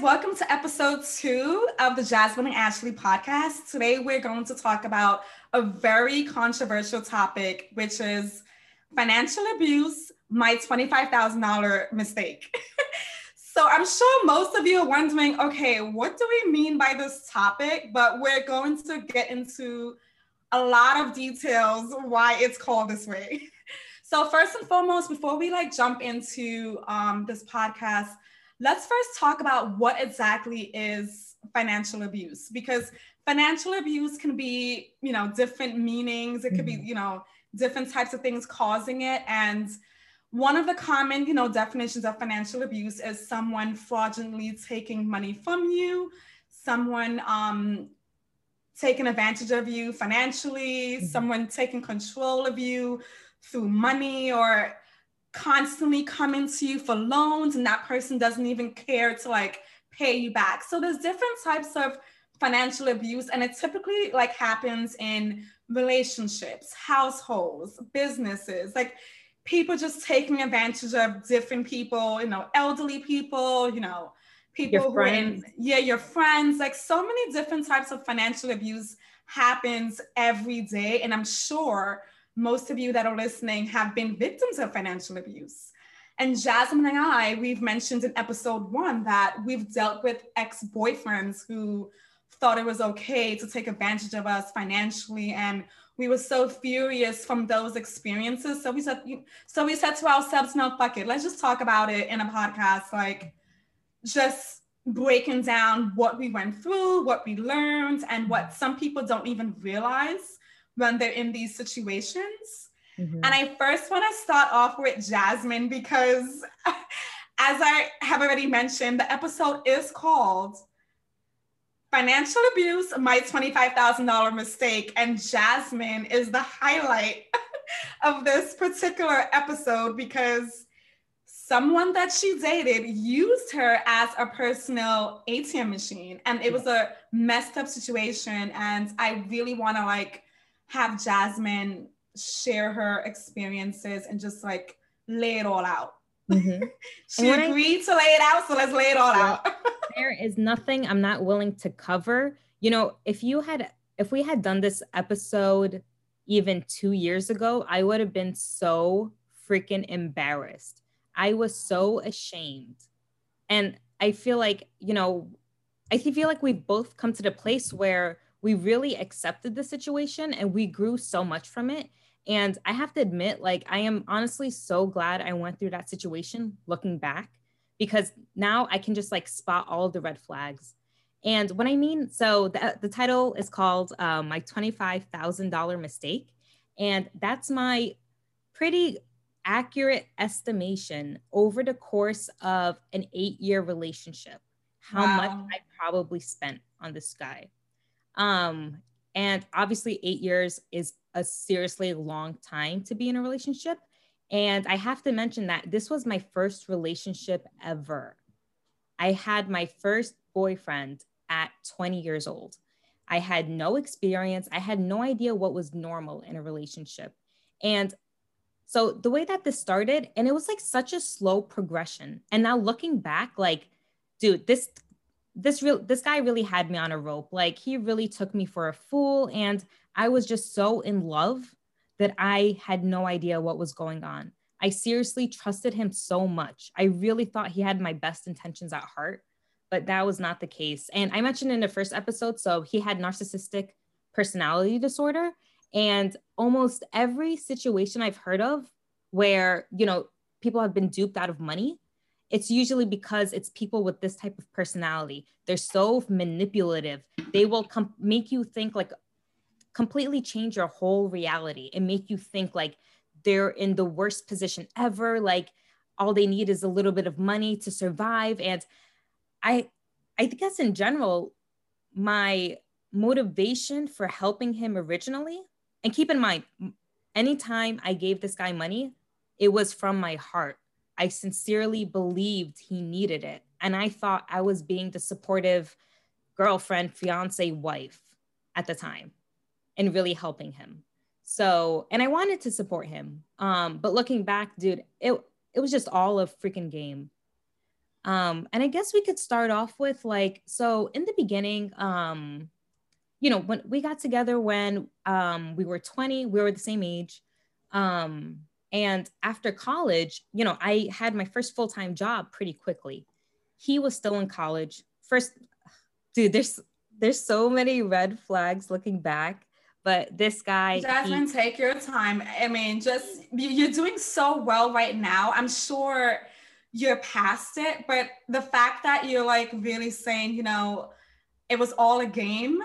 welcome to episode two of the Jasmine and Ashley podcast. Today, we're going to talk about a very controversial topic, which is financial abuse, my $25,000 mistake. so, I'm sure most of you are wondering okay, what do we mean by this topic? But we're going to get into a lot of details why it's called this way. So, first and foremost, before we like jump into um, this podcast, let's first talk about what exactly is financial abuse because financial abuse can be you know different meanings it could be mm-hmm. you know different types of things causing it and one of the common you know definitions of financial abuse is someone fraudulently taking money from you someone um, taking advantage of you financially mm-hmm. someone taking control of you through money or constantly coming to you for loans and that person doesn't even care to like pay you back. So there's different types of financial abuse and it typically like happens in relationships, households, businesses, like people just taking advantage of different people, you know, elderly people, you know, people your who. In, yeah, your friends, like so many different types of financial abuse happens every day and I'm sure most of you that are listening have been victims of financial abuse. And Jasmine and I, we've mentioned in episode one that we've dealt with ex boyfriends who thought it was okay to take advantage of us financially. And we were so furious from those experiences. So we said, so we said to ourselves, no, fuck it. Let's just talk about it in a podcast, like just breaking down what we went through, what we learned, and what some people don't even realize when they're in these situations. Mm-hmm. And I first want to start off with Jasmine because, as I have already mentioned, the episode is called Financial Abuse My $25,000 Mistake. And Jasmine is the highlight of this particular episode because someone that she dated used her as a personal ATM machine. And it was a messed up situation. And I really want to like have Jasmine share her experiences and just like lay it all out. Mm-hmm. she agreed I, to lay it out, so let's lay it all well, out. there is nothing I'm not willing to cover. You know, if you had, if we had done this episode even two years ago, I would have been so freaking embarrassed. I was so ashamed. And I feel like, you know, I feel like we've both come to the place where we really accepted the situation and we grew so much from it. And I have to admit, like, I am honestly so glad I went through that situation looking back because now I can just like spot all the red flags. And what I mean, so the, the title is called um, My $25,000 Mistake. And that's my pretty accurate estimation over the course of an eight year relationship, how wow. much I probably spent on this guy. Um, and obviously, eight years is a seriously long time to be in a relationship. And I have to mention that this was my first relationship ever. I had my first boyfriend at 20 years old. I had no experience. I had no idea what was normal in a relationship. And so the way that this started, and it was like such a slow progression. And now looking back, like, dude, this this real this guy really had me on a rope. Like he really took me for a fool and I was just so in love that I had no idea what was going on. I seriously trusted him so much. I really thought he had my best intentions at heart, but that was not the case. And I mentioned in the first episode, so he had narcissistic personality disorder. And almost every situation I've heard of where, you know, people have been duped out of money, it's usually because it's people with this type of personality. They're so manipulative. They will com- make you think like completely change your whole reality and make you think like they're in the worst position ever. Like all they need is a little bit of money to survive. And I, I guess in general, my motivation for helping him originally, and keep in mind, anytime I gave this guy money, it was from my heart I sincerely believed he needed it. And I thought I was being the supportive girlfriend, fiance, wife at the time and really helping him. So, and I wanted to support him. Um, but looking back, dude, it it was just all a freaking game. Um, and I guess we could start off with like, so in the beginning, um, you know, when we got together when um, we were 20, we were the same age. Um, and after college, you know, I had my first full time job pretty quickly. He was still in college. First, dude, there's there's so many red flags looking back. But this guy, Jasmine, he, take your time. I mean, just you're doing so well right now. I'm sure you're past it, but the fact that you're like really saying, you know, it was all a game.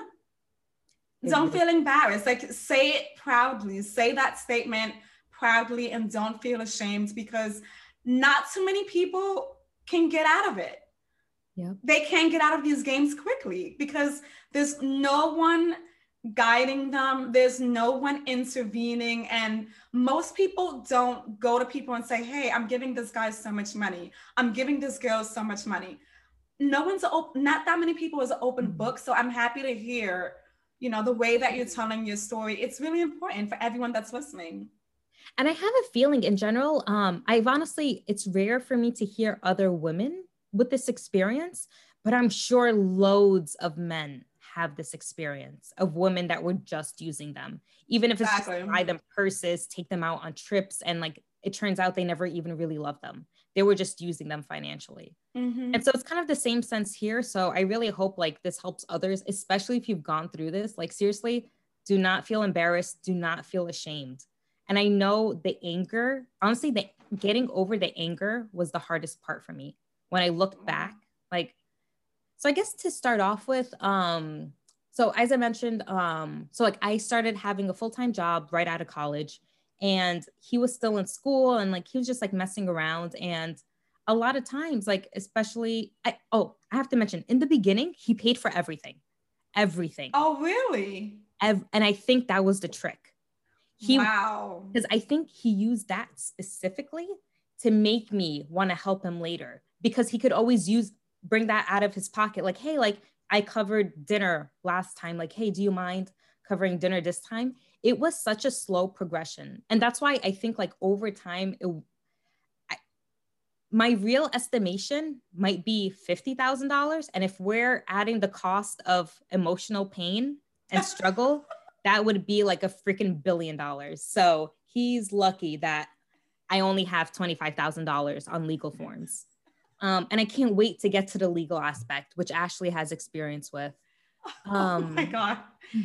Don't feel embarrassed. Like say it proudly. Say that statement proudly and don't feel ashamed because not too many people can get out of it. Yeah. They can't get out of these games quickly because there's no one guiding them, there's no one intervening. And most people don't go to people and say, Hey, I'm giving this guy so much money, I'm giving this girl so much money. No one's open, not that many people is an open mm-hmm. book. So I'm happy to hear, you know, the way that you're telling your story. It's really important for everyone that's listening. And I have a feeling in general, um, I've honestly, it's rare for me to hear other women with this experience, but I'm sure loads of men have this experience of women that were just using them, even if it's exactly. just buy them purses, take them out on trips, and like it turns out they never even really loved them. They were just using them financially. Mm-hmm. And so it's kind of the same sense here. So I really hope like this helps others, especially if you've gone through this. Like, seriously, do not feel embarrassed, do not feel ashamed. And I know the anger, honestly, the getting over the anger was the hardest part for me. When I looked back, like so I guess to start off with, um, so as I mentioned, um, so like I started having a full-time job right out of college and he was still in school and like he was just like messing around. And a lot of times like especially I, oh i have to mention in the beginning he paid for everything everything. Oh really? Ev- and i think that was the trick he wow. because i think he used that specifically to make me want to help him later because he could always use bring that out of his pocket like hey like i covered dinner last time like hey do you mind covering dinner this time? It was such a slow progression and that's why i think like over time it, I, my real estimation might be $50000 and if we're adding the cost of emotional pain and struggle that would be like a freaking billion dollars so he's lucky that i only have $25000 on legal forms um, and I can't wait to get to the legal aspect, which Ashley has experience with. Um, oh my God.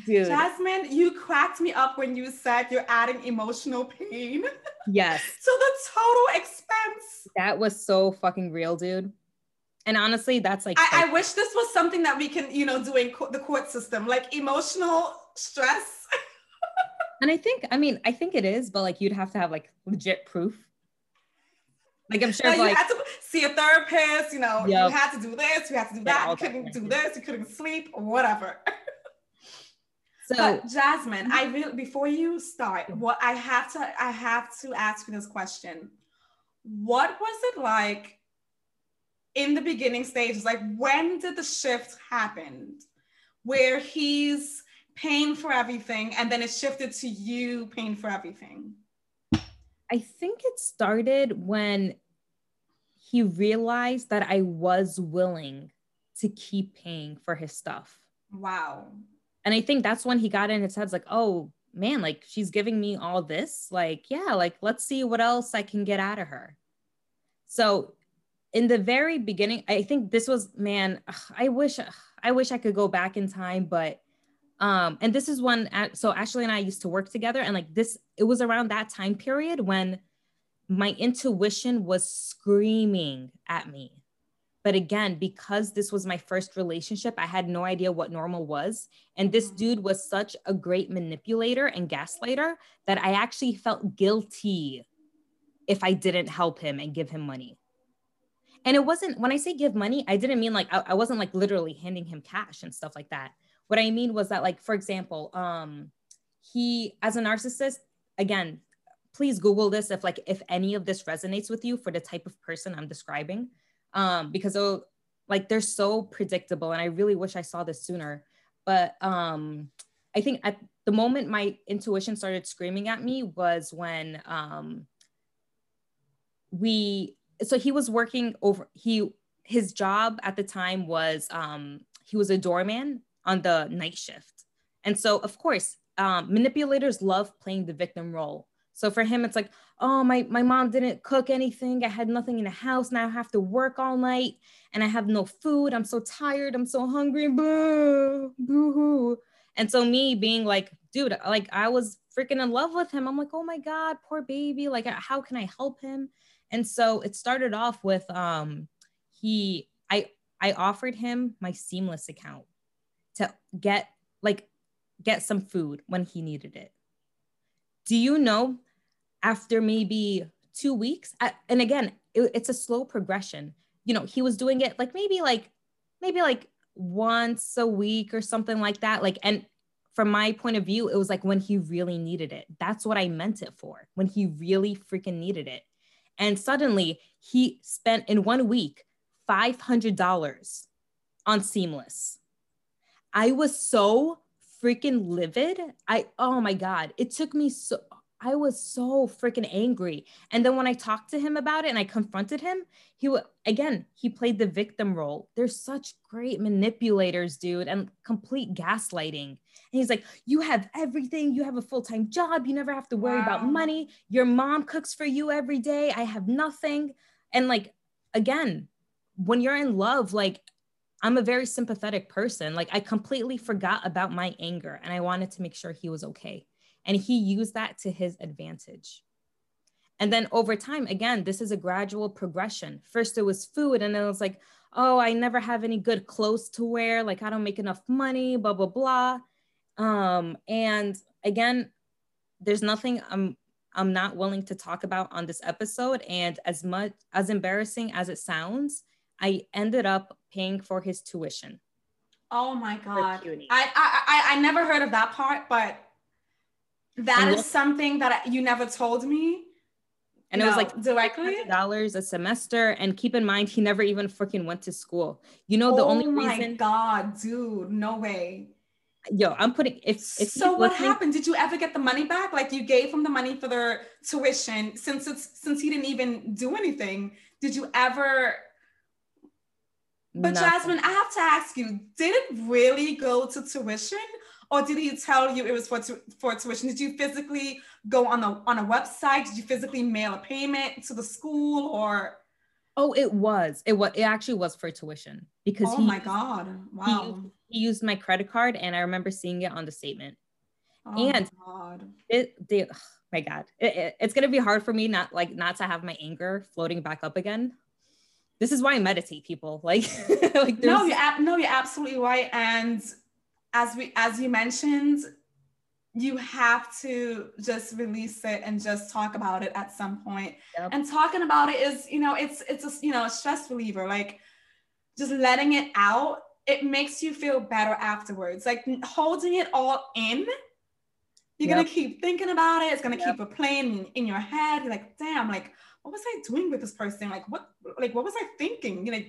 Dude. Jasmine, you cracked me up when you said you're adding emotional pain. Yes. so the total expense. That was so fucking real, dude. And honestly, that's like. I, I wish this was something that we can, you know, do in co- the court system, like emotional stress. and I think, I mean, I think it is, but like you'd have to have like legit proof like I'm sure, like, you had to see a therapist. You know, yep. you had to do this, you had to do that. You couldn't do this, you couldn't sleep, whatever. So, but Jasmine, I mm-hmm. really before you start, mm-hmm. what I have to I have to ask you this question: What was it like in the beginning stages? Like, when did the shift happen, where he's paying for everything, and then it shifted to you paying for everything? I think it started when he realized that I was willing to keep paying for his stuff. Wow. And I think that's when he got in his head like, oh man, like she's giving me all this. Like, yeah, like let's see what else I can get out of her. So in the very beginning, I think this was, man, I wish, I wish I could go back in time, but um and this is when so ashley and i used to work together and like this it was around that time period when my intuition was screaming at me. But again because this was my first relationship i had no idea what normal was. And this mm-hmm. dude was such a great manipulator and gaslighter that i actually felt guilty if i didn't help him and give him money. And it wasn't when i say give money i didn't mean like I, I wasn't like literally handing him cash and stuff like that what I mean was that, like, for example, um, he as a narcissist, again, please Google this if like if any of this resonates with you for the type of person I'm describing. Um, because oh, like they're so predictable, and I really wish I saw this sooner. But um, I think at the moment my intuition started screaming at me was when um, we so he was working over he his job at the time was um, he was a doorman on the night shift. And so, of course, um, manipulators love playing the victim role. So for him, it's like, oh, my, my mom didn't cook anything. I had nothing in the house. Now I have to work all night and I have no food. I'm so tired. I'm so hungry. Boo, boo hoo. And so me being like, dude, like I was freaking in love with him. I'm like, oh my God, poor baby. Like, how can I help him? And so it started off with um he I I offered him my seamless account to get like get some food when he needed it. Do you know after maybe 2 weeks and again it, it's a slow progression. You know, he was doing it like maybe like maybe like once a week or something like that like and from my point of view, it was like when he really needed it. That's what I meant it for, when he really freaking needed it. And suddenly he spent in one week $500 on Seamless. I was so freaking livid. I, oh my God, it took me so, I was so freaking angry. And then when I talked to him about it and I confronted him, he again, he played the victim role. They're such great manipulators, dude, and complete gaslighting. And he's like, You have everything. You have a full time job. You never have to worry wow. about money. Your mom cooks for you every day. I have nothing. And like, again, when you're in love, like, I'm a very sympathetic person. Like, I completely forgot about my anger and I wanted to make sure he was okay. And he used that to his advantage. And then over time, again, this is a gradual progression. First, it was food, and then it was like, oh, I never have any good clothes to wear. Like, I don't make enough money, blah, blah, blah. Um, and again, there's nothing I'm I'm not willing to talk about on this episode. And as much as embarrassing as it sounds, I ended up paying for his tuition. Oh my god! I, I I never heard of that part, but that is something that you never told me. And no, it was like directly dollars a semester. And keep in mind, he never even freaking went to school. You know, the oh only reason. Oh my god, dude, no way. Yo, I'm putting if, if so. What happened? Did you ever get the money back? Like you gave him the money for their tuition since it's since he didn't even do anything. Did you ever? But Nothing. Jasmine, I have to ask you: Did it really go to tuition, or did he tell you it was for tu- for tuition? Did you physically go on the on a website? Did you physically mail a payment to the school or? Oh, it was. It was. It actually was for tuition because. Oh he, my god! Wow. He, he, used my credit card, and I remember seeing it on the statement. Oh and god. it, they, oh my god, it, it, it's gonna be hard for me not like not to have my anger floating back up again. This is why I meditate, people. Like, like no, you're no, you're absolutely right, and as we as you mentioned you have to just release it and just talk about it at some point. Yep. and talking about it is you know it's it's a you know a stress reliever like just letting it out it makes you feel better afterwards like holding it all in you're yep. gonna keep thinking about it it's gonna yep. keep replaying in your head you're like damn like what was i doing with this person like what like what was i thinking you know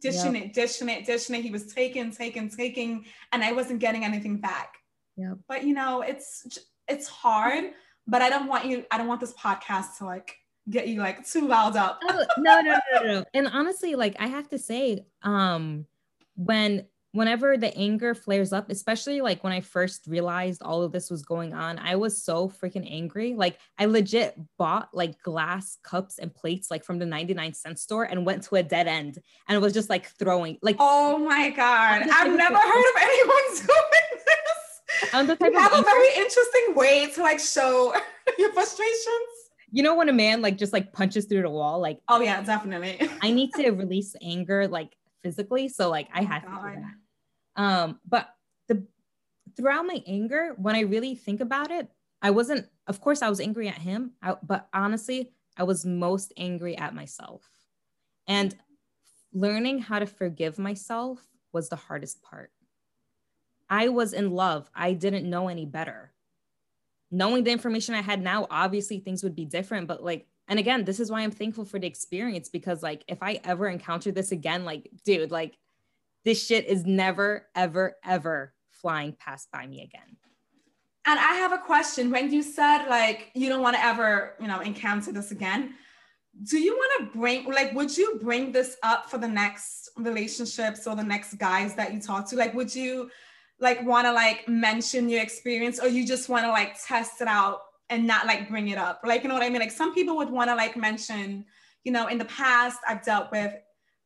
dishing yep. it, dishing it, dishing it. He was taking, taking, taking, and I wasn't getting anything back. Yeah. But you know, it's it's hard. But I don't want you. I don't want this podcast to like get you like too riled up. oh, no, no, no, no. And honestly, like I have to say, um, when whenever the anger flares up, especially like when I first realized all of this was going on, I was so freaking angry. Like I legit bought like glass cups and plates like from the 99 cent store and went to a dead end and was just like throwing like oh my god. I've never heard of anyone doing this. I'm the type you have a very interesting way to like show your frustrations. You know when a man like just like punches through the wall, like oh yeah, definitely. I need to release anger like physically. So like I oh had to do that. Um, but the throughout my anger, when I really think about it, I wasn't, of course, I was angry at him, I, but honestly, I was most angry at myself. And learning how to forgive myself was the hardest part. I was in love. I didn't know any better. Knowing the information I had now, obviously things would be different, but like and again this is why i'm thankful for the experience because like if i ever encounter this again like dude like this shit is never ever ever flying past by me again. And i have a question. When you said like you don't want to ever you know encounter this again do you want to bring like would you bring this up for the next relationships or the next guys that you talk to? Like would you like want to like mention your experience or you just want to like test it out and not like bring it up. Like you know what i mean? Like some people would want to like mention you know in the past i've dealt with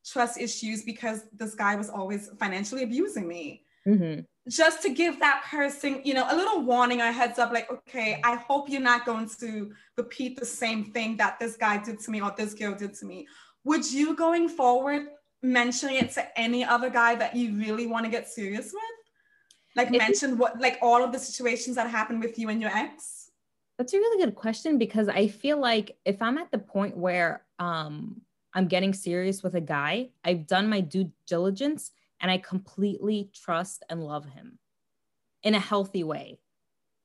trust issues because this guy was always financially abusing me. Mm-hmm. just to give that person you know a little warning or heads up like okay i hope you're not going to repeat the same thing that this guy did to me or this girl did to me. Would you going forward mentioning it to any other guy that you really want to get serious with? Like if mention what like all of the situations that happened with you and your ex that's a really good question because i feel like if i'm at the point where um i'm getting serious with a guy i've done my due diligence and i completely trust and love him in a healthy way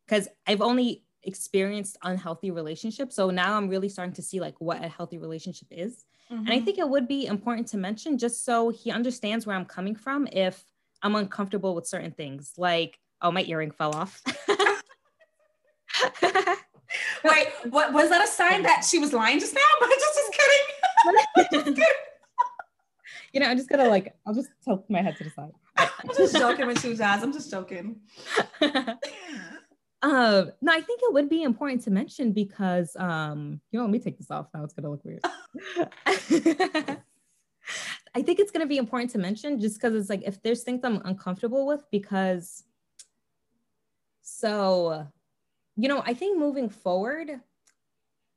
because i've only experienced unhealthy relationships so now i'm really starting to see like what a healthy relationship is mm-hmm. and i mm-hmm. think it would be important to mention just so he understands where i'm coming from if I'm uncomfortable with certain things. Like, oh, my earring fell off. Wait, what was that a sign that she was lying just now? But just, just kidding. You know, I'm just gonna like, I'll just tilt my head to the side. I'm just joking with you, Jazz. I'm just joking. um, no, I think it would be important to mention because um, you know, let me take this off now. It's gonna look weird. I think it's to be important to mention just because it's like if there's things I'm uncomfortable with, because so, you know, I think moving forward,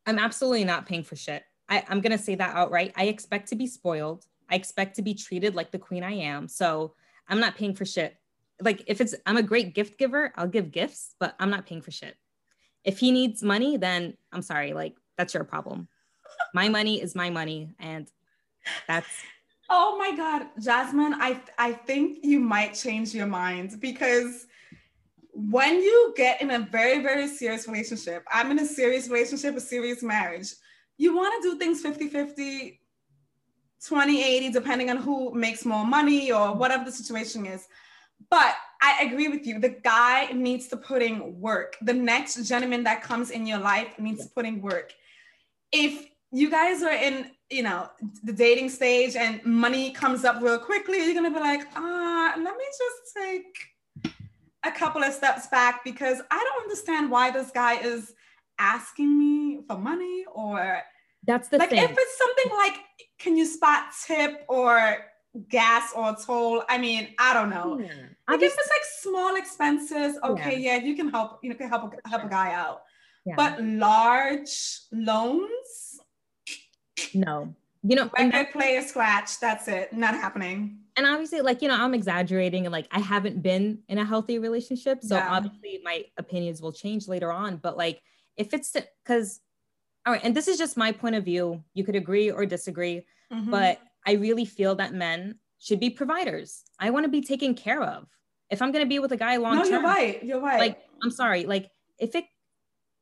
I'm absolutely not paying for shit. I, I'm going to say that outright. I expect to be spoiled. I expect to be treated like the queen I am. So I'm not paying for shit. Like if it's, I'm a great gift giver, I'll give gifts, but I'm not paying for shit. If he needs money, then I'm sorry, like that's your problem. My money is my money. And that's Oh my God, Jasmine, I, I think you might change your mind because when you get in a very, very serious relationship, I'm in a serious relationship, a serious marriage, you want to do things 50 50, 20 80, depending on who makes more money or whatever the situation is. But I agree with you. The guy needs to put in work. The next gentleman that comes in your life needs to put in work. If you guys are in you know the dating stage and money comes up real quickly you're gonna be like ah let me just take a couple of steps back because i don't understand why this guy is asking me for money or that's the like thing. if it's something like can you spot tip or gas or toll i mean i don't know yeah. like if it's like small expenses okay yeah. yeah, you can help you know can help help a guy out yeah. but large loans no you know when I play a scratch that's it not happening and obviously like you know i'm exaggerating and like i haven't been in a healthy relationship so yeah. obviously my opinions will change later on but like if it's because all right and this is just my point of view you could agree or disagree mm-hmm. but i really feel that men should be providers i want to be taken care of if i'm going to be with a guy long no, term you're right you're right like i'm sorry like if it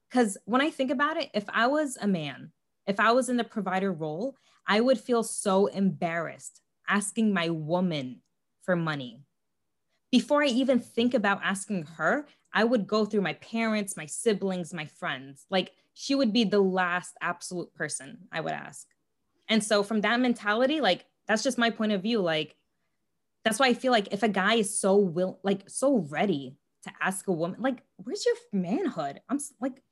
because when i think about it if i was a man if I was in the provider role, I would feel so embarrassed asking my woman for money. Before I even think about asking her, I would go through my parents, my siblings, my friends. Like she would be the last absolute person I would ask. And so from that mentality, like that's just my point of view. Like that's why I feel like if a guy is so will like so ready to ask a woman, like where's your manhood? I'm like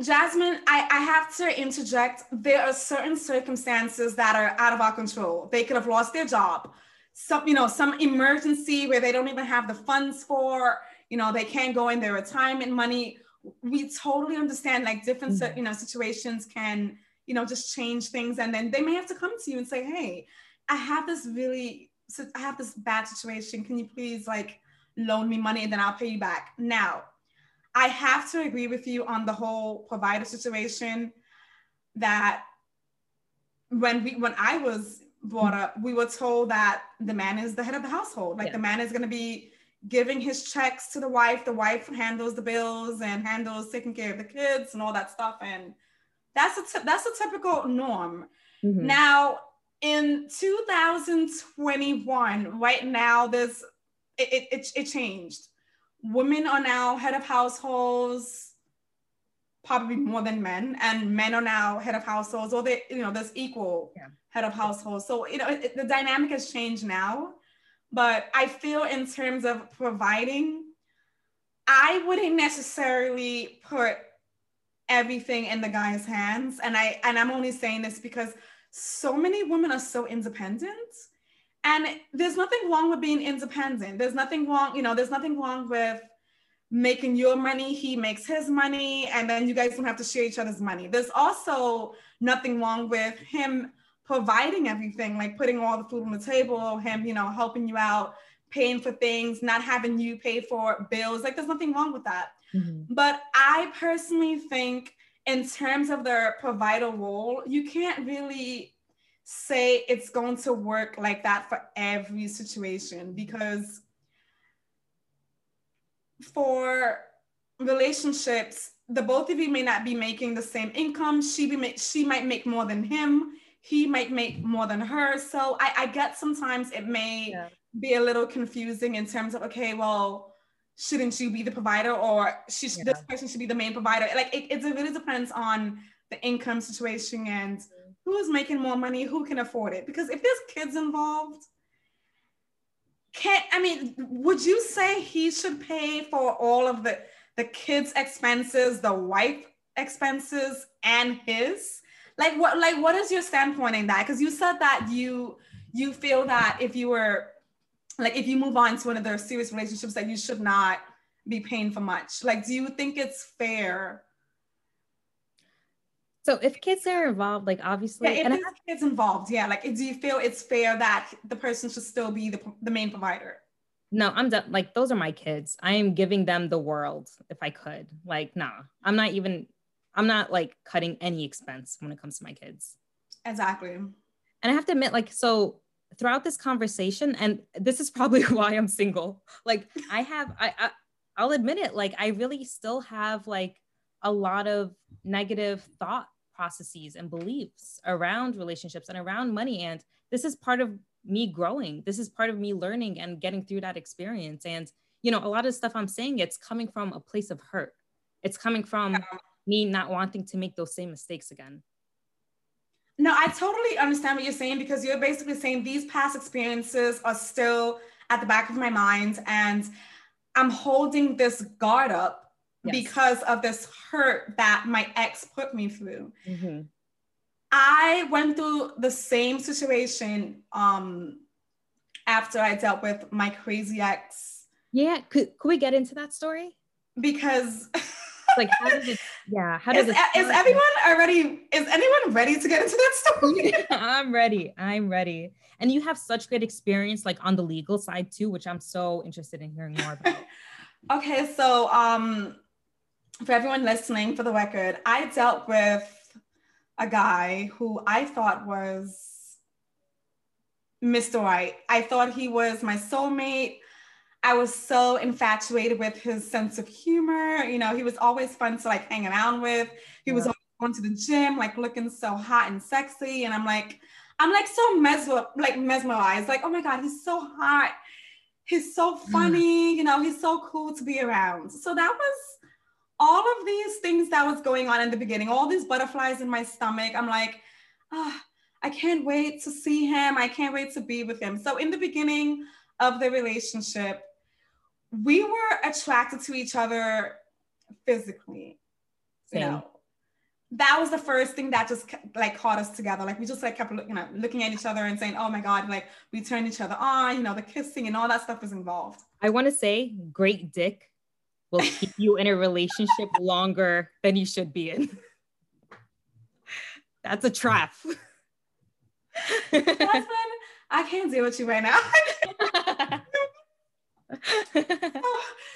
Jasmine, I, I have to interject. There are certain circumstances that are out of our control. They could have lost their job, some, you know, some emergency where they don't even have the funds for, you know, they can't go in their retirement money. We totally understand like different, mm-hmm. you know, situations can, you know, just change things. And then they may have to come to you and say, hey, I have this really, I have this bad situation. Can you please like loan me money and then I'll pay you back? Now, I have to agree with you on the whole provider situation that when we when I was brought up, we were told that the man is the head of the household. Like yeah. the man is going to be giving his checks to the wife. The wife handles the bills and handles taking care of the kids and all that stuff. And that's a t- that's a typical norm. Mm-hmm. Now in 2021, right now, there's it, it, it changed women are now head of households probably more than men, and men are now head of households, or they, you know, there's equal yeah. head of households. So you know, it, the dynamic has changed now. But I feel in terms of providing, I wouldn't necessarily put everything in the guy's hands. And I and I'm only saying this because so many women are so independent. And there's nothing wrong with being independent. There's nothing wrong, you know, there's nothing wrong with making your money, he makes his money, and then you guys don't have to share each other's money. There's also nothing wrong with him providing everything, like putting all the food on the table, him, you know, helping you out, paying for things, not having you pay for bills. Like there's nothing wrong with that. Mm-hmm. But I personally think in terms of their provider role, you can't really say it's going to work like that for every situation because for relationships, the both of you may not be making the same income. She be make, she might make more than him. He might make more than her. So I, I get sometimes it may yeah. be a little confusing in terms of okay, well, shouldn't you be the provider or she yeah. this person should be the main provider? Like it, it really depends on the income situation and mm-hmm. Who's making more money, who can afford it. Because if there's kids involved, can't I mean, would you say he should pay for all of the the kids' expenses, the wife expenses, and his? Like what like what is your standpoint in that? Because you said that you you feel that if you were like if you move on to one of those serious relationships that you should not be paying for much. Like, do you think it's fair? So if kids are involved, like obviously, yeah, if and there's kids involved, yeah, like do you feel it's fair that the person should still be the, the main provider? No, I'm done. Like those are my kids. I am giving them the world if I could. Like, nah, I'm not even. I'm not like cutting any expense when it comes to my kids. Exactly. And I have to admit, like, so throughout this conversation, and this is probably why I'm single. Like, I have, I, I I'll admit it. Like, I really still have like a lot of negative thought processes and beliefs around relationships and around money. And this is part of me growing. This is part of me learning and getting through that experience. And, you know, a lot of stuff I'm saying, it's coming from a place of hurt. It's coming from me not wanting to make those same mistakes again. No, I totally understand what you're saying because you're basically saying these past experiences are still at the back of my mind and I'm holding this guard up yes. because of this hurt that my ex put me through. Mm-hmm. I went through the same situation um, after I dealt with my crazy ex. Yeah, could, could we get into that story? Because like how did it yeah how did is, it is everyone already is anyone ready to get into that story i'm ready i'm ready and you have such great experience like on the legal side too which i'm so interested in hearing more about okay so um for everyone listening, for the record, I dealt with a guy who I thought was Mr. Right. I thought he was my soulmate. I was so infatuated with his sense of humor. You know, he was always fun to like hang around with. He yeah. was always going to the gym, like looking so hot and sexy. And I'm like, I'm like so mesmer like mesmerized. Like, oh my God, he's so hot. He's so mm. funny. Mm. You know, he's so cool to be around. So that was all of these things that was going on in the beginning, all these butterflies in my stomach. I'm like, ah, oh, I can't wait to see him. I can't wait to be with him. So in the beginning of the relationship, we were attracted to each other physically. Same. You know, that was the first thing that just like caught us together. Like we just like kept you know looking at each other and saying, "Oh my god!" Like we turned each other on. You know, the kissing and all that stuff was involved. I want to say, great dick will keep you in a relationship longer than you should be in. That's a trap. Husband, I can't deal with you right now.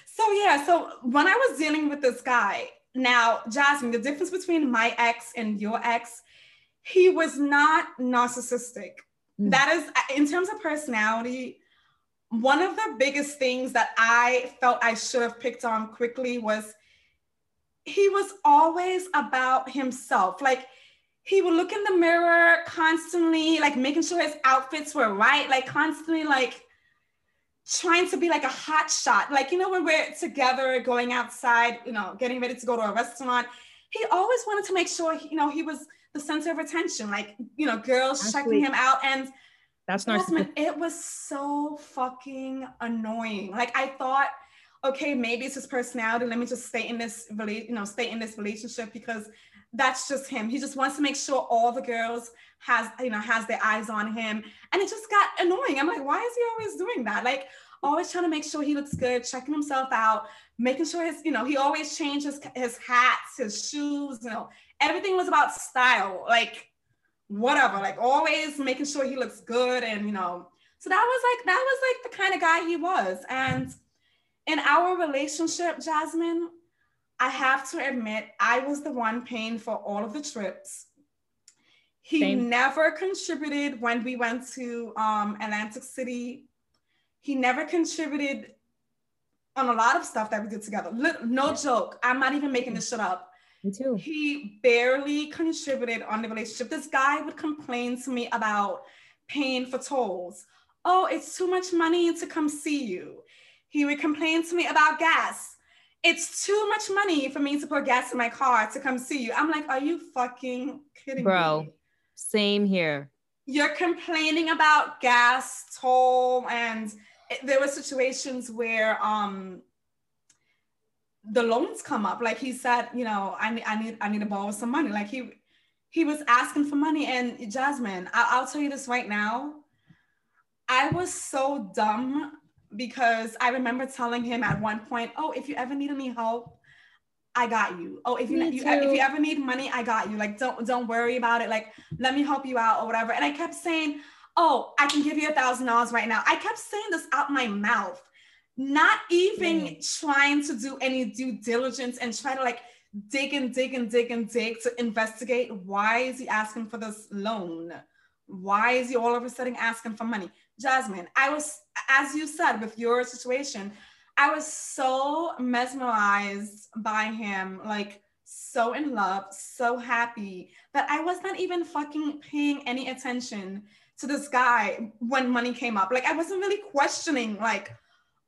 so yeah, so when I was dealing with this guy, now Jasmine, the difference between my ex and your ex, he was not narcissistic. Mm. That is in terms of personality, one of the biggest things that I felt I should have picked on quickly was he was always about himself. Like he would look in the mirror constantly, like making sure his outfits were right, like constantly like trying to be like a hot shot. Like, you know, when we're together going outside, you know, getting ready to go to a restaurant, he always wanted to make sure, you know, he was the center of attention, like, you know, girls Actually, checking him out. And that's narcissistic. It was so fucking annoying. Like I thought, okay, maybe it's his personality. Let me just stay in this, you know, stay in this relationship because that's just him. He just wants to make sure all the girls has, you know, has their eyes on him. And it just got annoying. I'm like, why is he always doing that? Like always trying to make sure he looks good, checking himself out, making sure his, you know, he always changes his hats, his shoes, you know, everything was about style. Like whatever, like always making sure he looks good and, you know, so that was like, that was like the kind of guy he was. And in our relationship, Jasmine, I have to admit, I was the one paying for all of the trips. He Same. never contributed when we went to um, Atlantic City. He never contributed on a lot of stuff that we did together. No joke. I'm not even making this shit up. Me too. He barely contributed on the relationship. This guy would complain to me about paying for tolls. Oh, it's too much money to come see you. He would complain to me about gas it's too much money for me to put gas in my car to come see you. I'm like, are you fucking kidding Bro, me? same here. You're complaining about gas, toll, and it, there were situations where um the loans come up. Like he said, you know, I need, I need, I need to borrow some money. Like he, he was asking for money. And Jasmine, I, I'll tell you this right now. I was so dumb because I remember telling him at one point, "Oh, if you ever need any help, I got you. Oh, if you, you if you ever need money, I got you. Like don't don't worry about it. Like let me help you out or whatever." And I kept saying, "Oh, I can give you a thousand dollars right now." I kept saying this out my mouth, not even mm. trying to do any due diligence and try to like dig and dig and dig and dig to investigate why is he asking for this loan? Why is he all of a sudden asking for money? Jasmine, I was, as you said, with your situation, I was so mesmerized by him, like so in love, so happy that I was not even fucking paying any attention to this guy when money came up. Like I wasn't really questioning, like,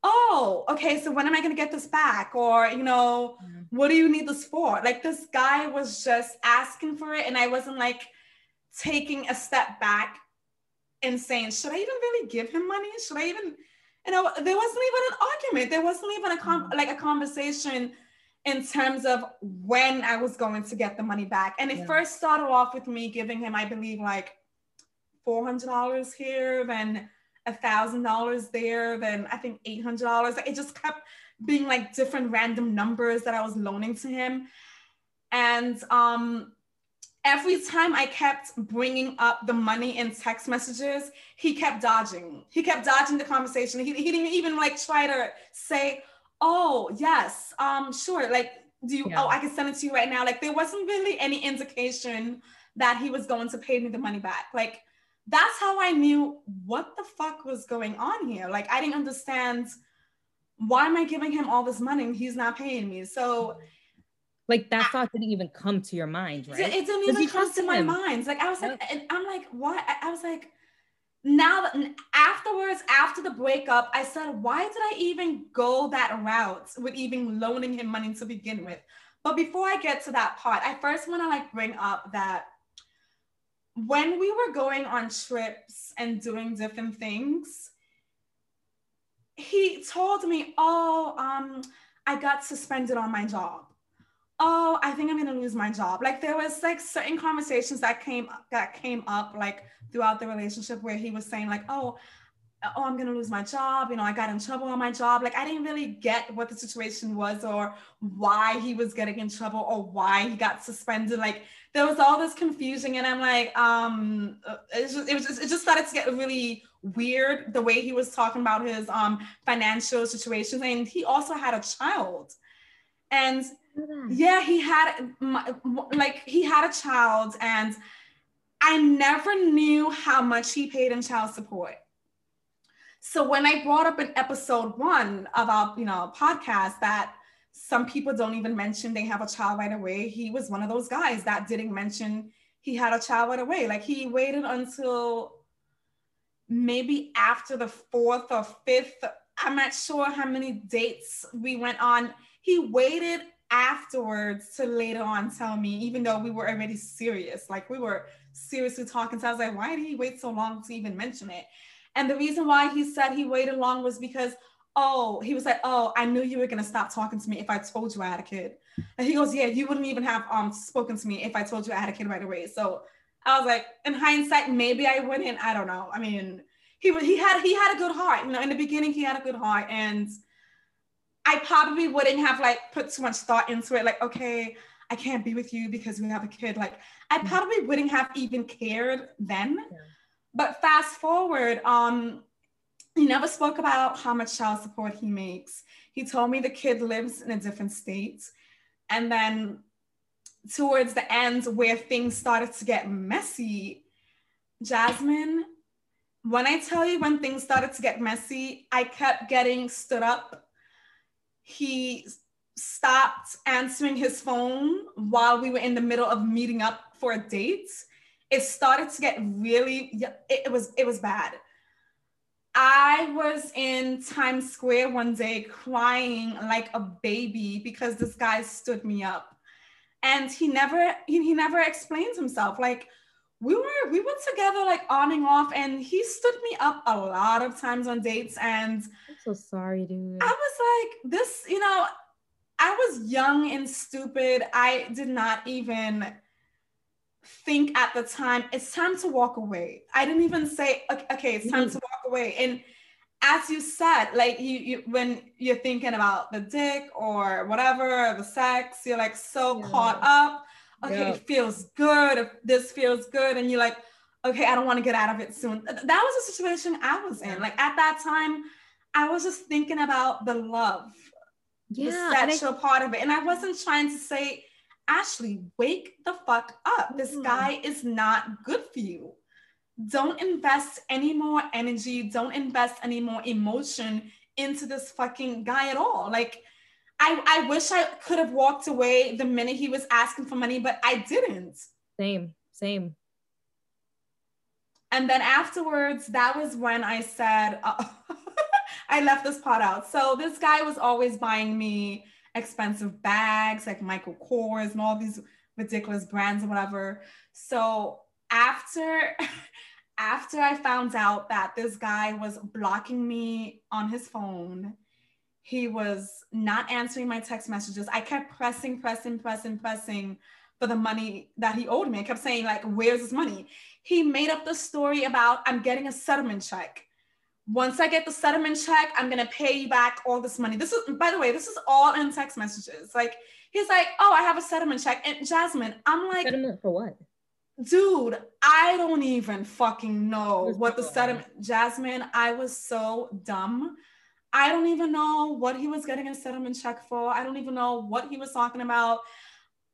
oh, okay, so when am I gonna get this back? Or, you know, mm-hmm. what do you need this for? Like this guy was just asking for it, and I wasn't like taking a step back and saying, should I even really give him money? Should I even, you know, there wasn't even an argument. There wasn't even a com- mm-hmm. like a conversation in terms of when I was going to get the money back. And it yeah. first started off with me giving him, I believe, like four hundred dollars here, then a thousand dollars there, then I think eight hundred dollars. Like It just kept being like different random numbers that I was loaning to him. And um, every time I kept bringing up the money in text messages, he kept dodging. He kept dodging the conversation. He, he didn't even like try to say, "Oh, yes, um, sure." Like, do you? Yeah. Oh, I can send it to you right now. Like, there wasn't really any indication that he was going to pay me the money back. Like, that's how I knew what the fuck was going on here. Like, I didn't understand why am I giving him all this money and he's not paying me. So like that thought didn't even come to your mind, right? It didn't even come to my mind. Like I was like, and I'm like, what? I was like, now that afterwards, after the breakup, I said, why did I even go that route with even loaning him money to begin with? But before I get to that part, I first want to like bring up that when we were going on trips and doing different things, he told me, oh, um, I got suspended on my job. Oh i think i'm to lose my job. Like there was like certain conversations that came that came up like throughout the relationship where he was saying like oh oh i'm going to lose my job you know i got in trouble on my job. Like i didn't really get what the situation was or why he was getting in trouble or why he got suspended. Like there was all this confusion and i'm like um it just, it was just, it just started to get really weird the way he was talking about his um financial situations. And he also had a child. And yeah, he had like he had a child, and I never knew how much he paid in child support. So when I brought up in episode one of our, you know, podcast that some people don't even mention they have a child right away, he was one of those guys that didn't mention he had a child right away. Like he waited until maybe after the fourth or fifth. I'm not sure how many dates we went on. He waited afterwards to later on tell me, even though we were already serious, like we were seriously talking. So I was like, why did he wait so long to even mention it? And the reason why he said he waited long was because, oh, he was like, oh, I knew you were gonna stop talking to me if I told you I had a kid. And he goes, yeah, you wouldn't even have um spoken to me if I told you I had a kid right away. So I was like, in hindsight, maybe I wouldn't. I don't know. I mean, he he had he had a good heart. You know, in the beginning, he had a good heart, and I probably wouldn't have like put too much thought into it. Like, okay, I can't be with you because we have a kid. Like, I mm-hmm. probably wouldn't have even cared then. Yeah. But fast forward, um, he never spoke about how much child support he makes. He told me the kid lives in a different state. And then towards the end, where things started to get messy, Jasmine, when I tell you when things started to get messy, I kept getting stood up. He stopped answering his phone while we were in the middle of meeting up for a date. It started to get really it, was it was bad. I was in Times Square one day crying like a baby because this guy stood me up. And he never he, he never explained himself. Like we were we were together like on and off and he stood me up a lot of times on dates and I'm so sorry dude. I was like this, you know, I was young and stupid. I did not even think at the time it's time to walk away. I didn't even say okay, it's time mm-hmm. to walk away. And as you said, like you, you when you're thinking about the dick or whatever, the sex, you're like so yeah. caught up. Okay, yeah. it feels good. This feels good, and you're like, okay, I don't want to get out of it soon. That was a situation I was in. Like at that time, I was just thinking about the love yeah, the sexual I, part of it. And I wasn't trying to say, Ashley, wake the fuck up. This mm-hmm. guy is not good for you. Don't invest any more energy, don't invest any more emotion into this fucking guy at all. Like, I, I wish I could have walked away the minute he was asking for money, but I didn't. Same, same. And then afterwards, that was when I said, uh, I left this part out. So this guy was always buying me expensive bags like Michael Kors and all these ridiculous brands and whatever. So after after I found out that this guy was blocking me on his phone, he was not answering my text messages. I kept pressing, pressing, pressing, pressing for the money that he owed me. I kept saying, like, where's his money? He made up the story about I'm getting a settlement check once I get the settlement check, I'm gonna pay you back all this money. This is, by the way, this is all in text messages. Like he's like, oh, I have a settlement check. And Jasmine, I'm like, settlement for what? Dude, I don't even fucking know what the settlement. Jasmine, I was so dumb. I don't even know what he was getting a settlement check for. I don't even know what he was talking about.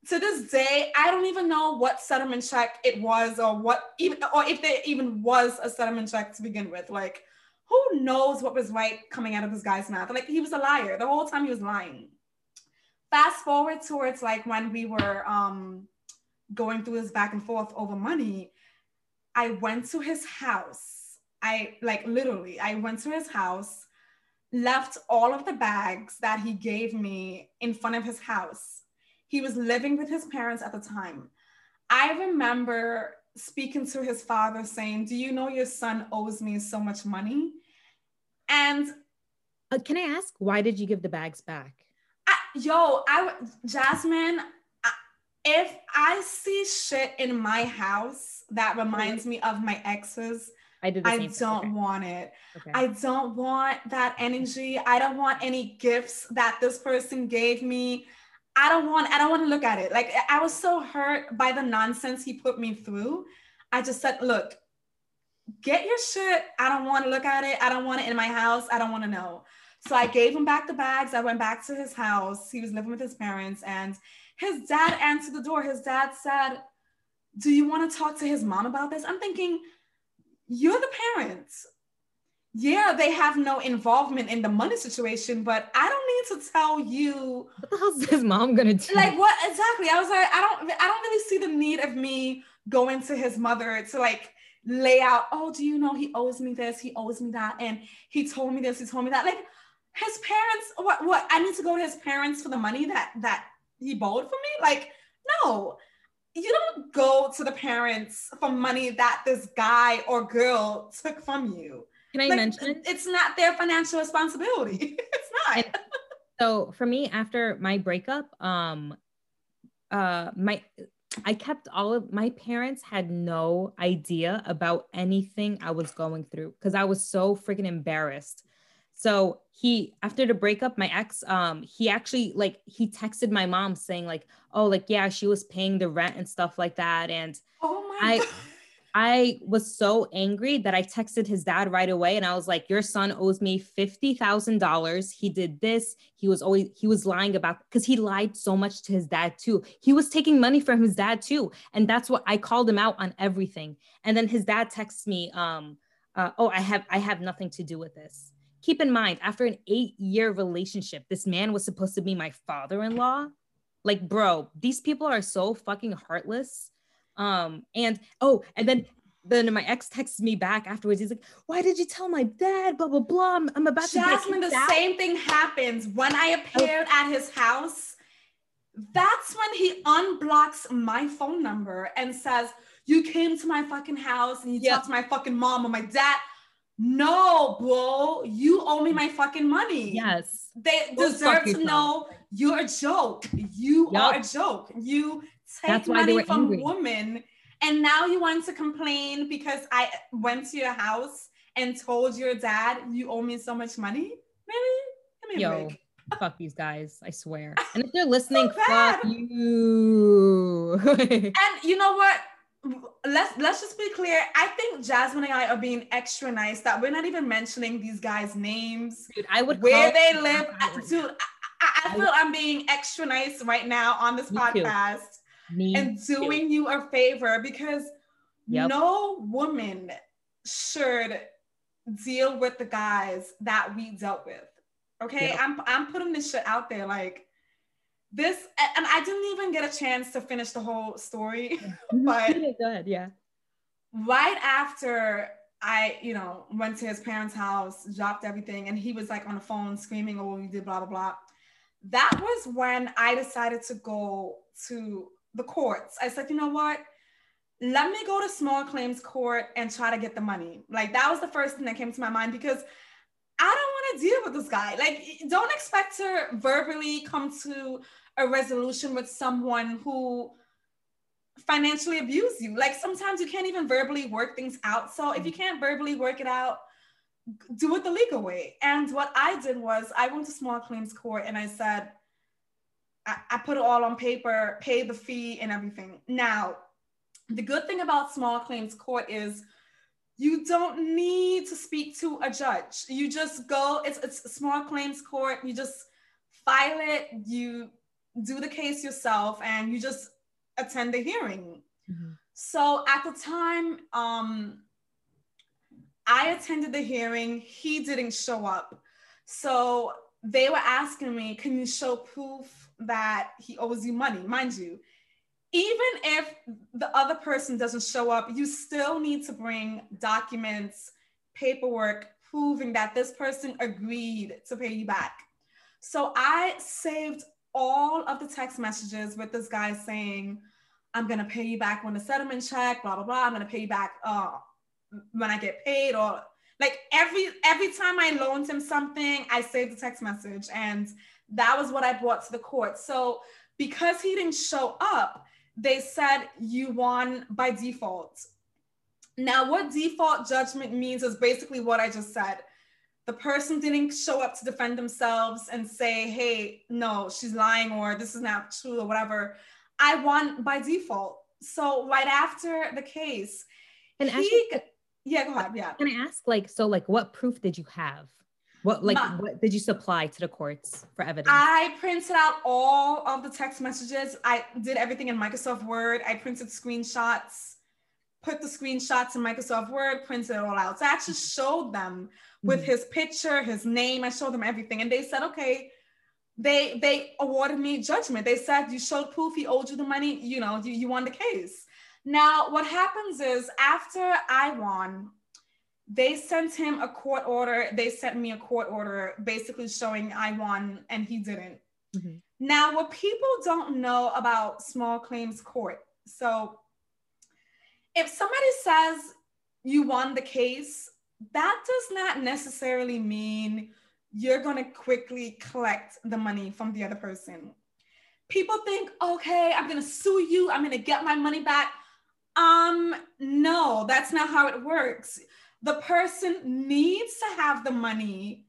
To this day, I don't even know what settlement check it was or what even or if there even was a settlement check to begin with. Like who knows what was right coming out of this guy's mouth? Like he was a liar the whole time he was lying. Fast forward towards like when we were um, going through this back and forth over money, I went to his house. I like literally, I went to his house, left all of the bags that he gave me in front of his house. He was living with his parents at the time. I remember speaking to his father saying, Do you know your son owes me so much money? And uh, can I ask, why did you give the bags back? I, yo, I, Jasmine, I, if I see shit in my house that reminds me of my exes, I, did I don't okay. want it. Okay. I don't want that energy. I don't want any gifts that this person gave me. I don't want I don't want to look at it. Like I was so hurt by the nonsense he put me through. I just said, look, get your shit. I don't want to look at it. I don't want it in my house. I don't want to know. So I gave him back the bags. I went back to his house. He was living with his parents and his dad answered the door. His dad said, "Do you want to talk to his mom about this?" I'm thinking, "You're the parents yeah, they have no involvement in the money situation, but I don't need to tell you what the hell's his mom gonna do? Like what exactly? I was like, I don't I don't really see the need of me going to his mother to like lay out, oh, do you know he owes me this, he owes me that, and he told me this, he told me that. Like his parents, what what I need to go to his parents for the money that that he borrowed for me? Like, no. You don't go to the parents for money that this guy or girl took from you. Can I Like, mention? It's not their financial responsibility. it's not. And- so for me after my breakup um uh my i kept all of my parents had no idea about anything i was going through because i was so freaking embarrassed so he after the breakup my ex um he actually like he texted my mom saying like oh like yeah she was paying the rent and stuff like that and oh my I- God. I was so angry that I texted his dad right away and I was like, Your son owes me $50,000. He did this. He was always, he was lying about, because he lied so much to his dad too. He was taking money from his dad too. And that's what I called him out on everything. And then his dad texts me, um, uh, Oh, I have, I have nothing to do with this. Keep in mind, after an eight year relationship, this man was supposed to be my father in law. Like, bro, these people are so fucking heartless. Um, and oh, and then then my ex texts me back afterwards. He's like, "Why did you tell my dad? Blah blah blah. I'm, I'm about Jasmine, to the get kicked out." same thing happens when I appeared at his house. That's when he unblocks my phone number and says, You came to my fucking house and you Yep. talked to my fucking mom or my dad. No, bro, you owe me my fucking money. Yes, They Go deserve to know you're a joke. You Yup. are a joke. You take That's why money from angry. women, and now you want to complain because I went to your house and told your dad you owe me so much money. Really? Give me a Yo. fuck these guys. I swear. And if they're listening, bad. fuck you. And you know what? Let's let's just be clear. I think Jasmine and I are being extra nice that we're not even mentioning these guys' names, Dude, I would where they live. Dude, I, I, feel I'm being extra nice right now on this Me too. Me and too. doing you a favor because Yep. no woman should deal with the guys that we dealt with. Okay, Yep. I'm I'm putting this shit out there like this, and I didn't even get a chance to finish the whole story. but-. Yeah. right after I, you know, went to his parents' house, dropped everything, and he was like on the phone screaming, "Oh, you did blah blah blah." That was when I decided to go to the courts. I said, you know what? Let me go to small claims court and try to get the money. Like that was the first thing that came to my mind because I don't want to deal with this guy. Like, don't expect to verbally come to a resolution with someone who financially abuse you. Like sometimes you can't even verbally work things out. So if you can't verbally work it out, do it the legal way. And what I did was I went to small claims court and I said, I, I put it all on paper, pay the fee and everything. Now, the good thing about small claims court is you don't need to speak to a judge. You just go, it's, it's a small claims court. You just file it, you do the case yourself, and you just attend the hearing. Mhm. So at the time, um, I attended the hearing. He didn't show up. So they were asking me, can you show proof that he owes you money? Mind you, even if the other person doesn't show up, you still need to bring documents, paperwork proving that this person agreed to pay you back. So I saved all of the text messages with this guy saying, I'm gonna pay you back when the settlement check, blah blah blah. I'm gonna pay you back uh, when I get paid, or like every every time I loaned him something, I saved the text message, and that was what I brought to the court. So because he didn't show up, they said you won by default. Now, what default judgment means is basically what I just said. The person didn't show up to defend themselves and say, hey, no, she's lying, or this is not true, or whatever. I won by default. So, right after the case, And he, actually, yeah, go ahead. Yeah. can I ask, like, so, like, what proof did you have? What, like, Ma- what did you supply to the courts for evidence? I printed out all of the text messages. I did everything in Microsoft Word. I printed screenshots, put the screenshots in Microsoft Word, printed it all out. So I actually showed them with Mhm. his picture, his name. I showed them everything, and they said, okay. They they awarded me judgment. They said you showed proof he owed you the money. You know you, you won the case. Now what happens is after I won, they sent him a court order. They sent me a court order basically showing I won and he didn't. Mhm. Now, what people don't know about small claims court. So, if somebody says you won the case, that does not necessarily mean you're going to quickly collect the money from the other person. People think, okay, I'm going to sue you, I'm going to get my money back. Um, no, that's not how it works. The person needs to have the money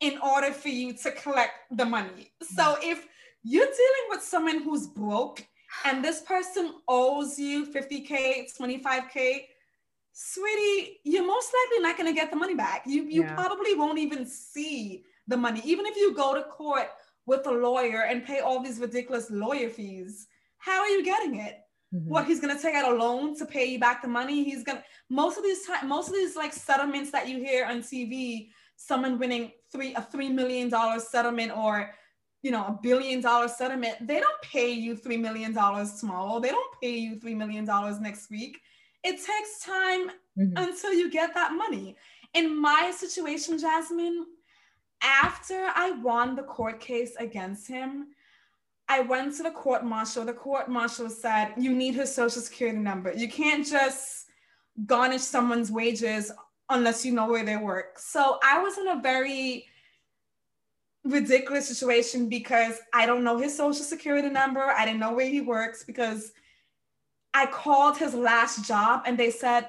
in order for you to collect the money. So mm. if you're dealing with someone who's broke and this person owes you 50K, 25K, sweetie, you're most likely not going to get the money back. You, you yeah. probably won't even see the money. Even if you go to court with a lawyer and pay all these ridiculous lawyer fees, how are you getting it? Mm-hmm. What he's gonna take out a loan to pay you back the money? He's gonna most of these time, most of these like settlements that you hear on TV, someone winning three a three million dollar settlement or you know a billion dollar settlement, they don't pay you three million dollars tomorrow. They don't pay you three million dollars next week. It takes time mm-hmm. until you get that money. In my situation, Jasmine, after I won the court case against him, I went to the court marshal. The court marshal said, You need his social security number. You can't just garnish someone's wages unless you know where they work. So I was in a very ridiculous situation because I don't know his social security number. I didn't know where he works because I called his last job and they said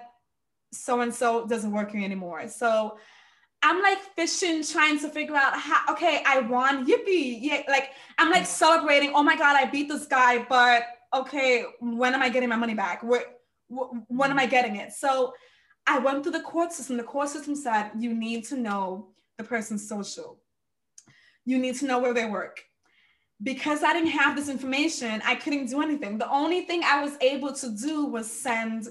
so and so doesn't work here anymore. So I'm like fishing, trying to figure out how, okay, I won, yippee. Yeah, like I'm like mm. celebrating, oh my God, I beat this guy, but okay, when am I getting my money back? Where, when am I mm. getting it? So I went through the court system. The court system said, you need to know the person's social. You need to know where they work. Because I didn't have this information, I couldn't do anything. The only thing I was able to do was send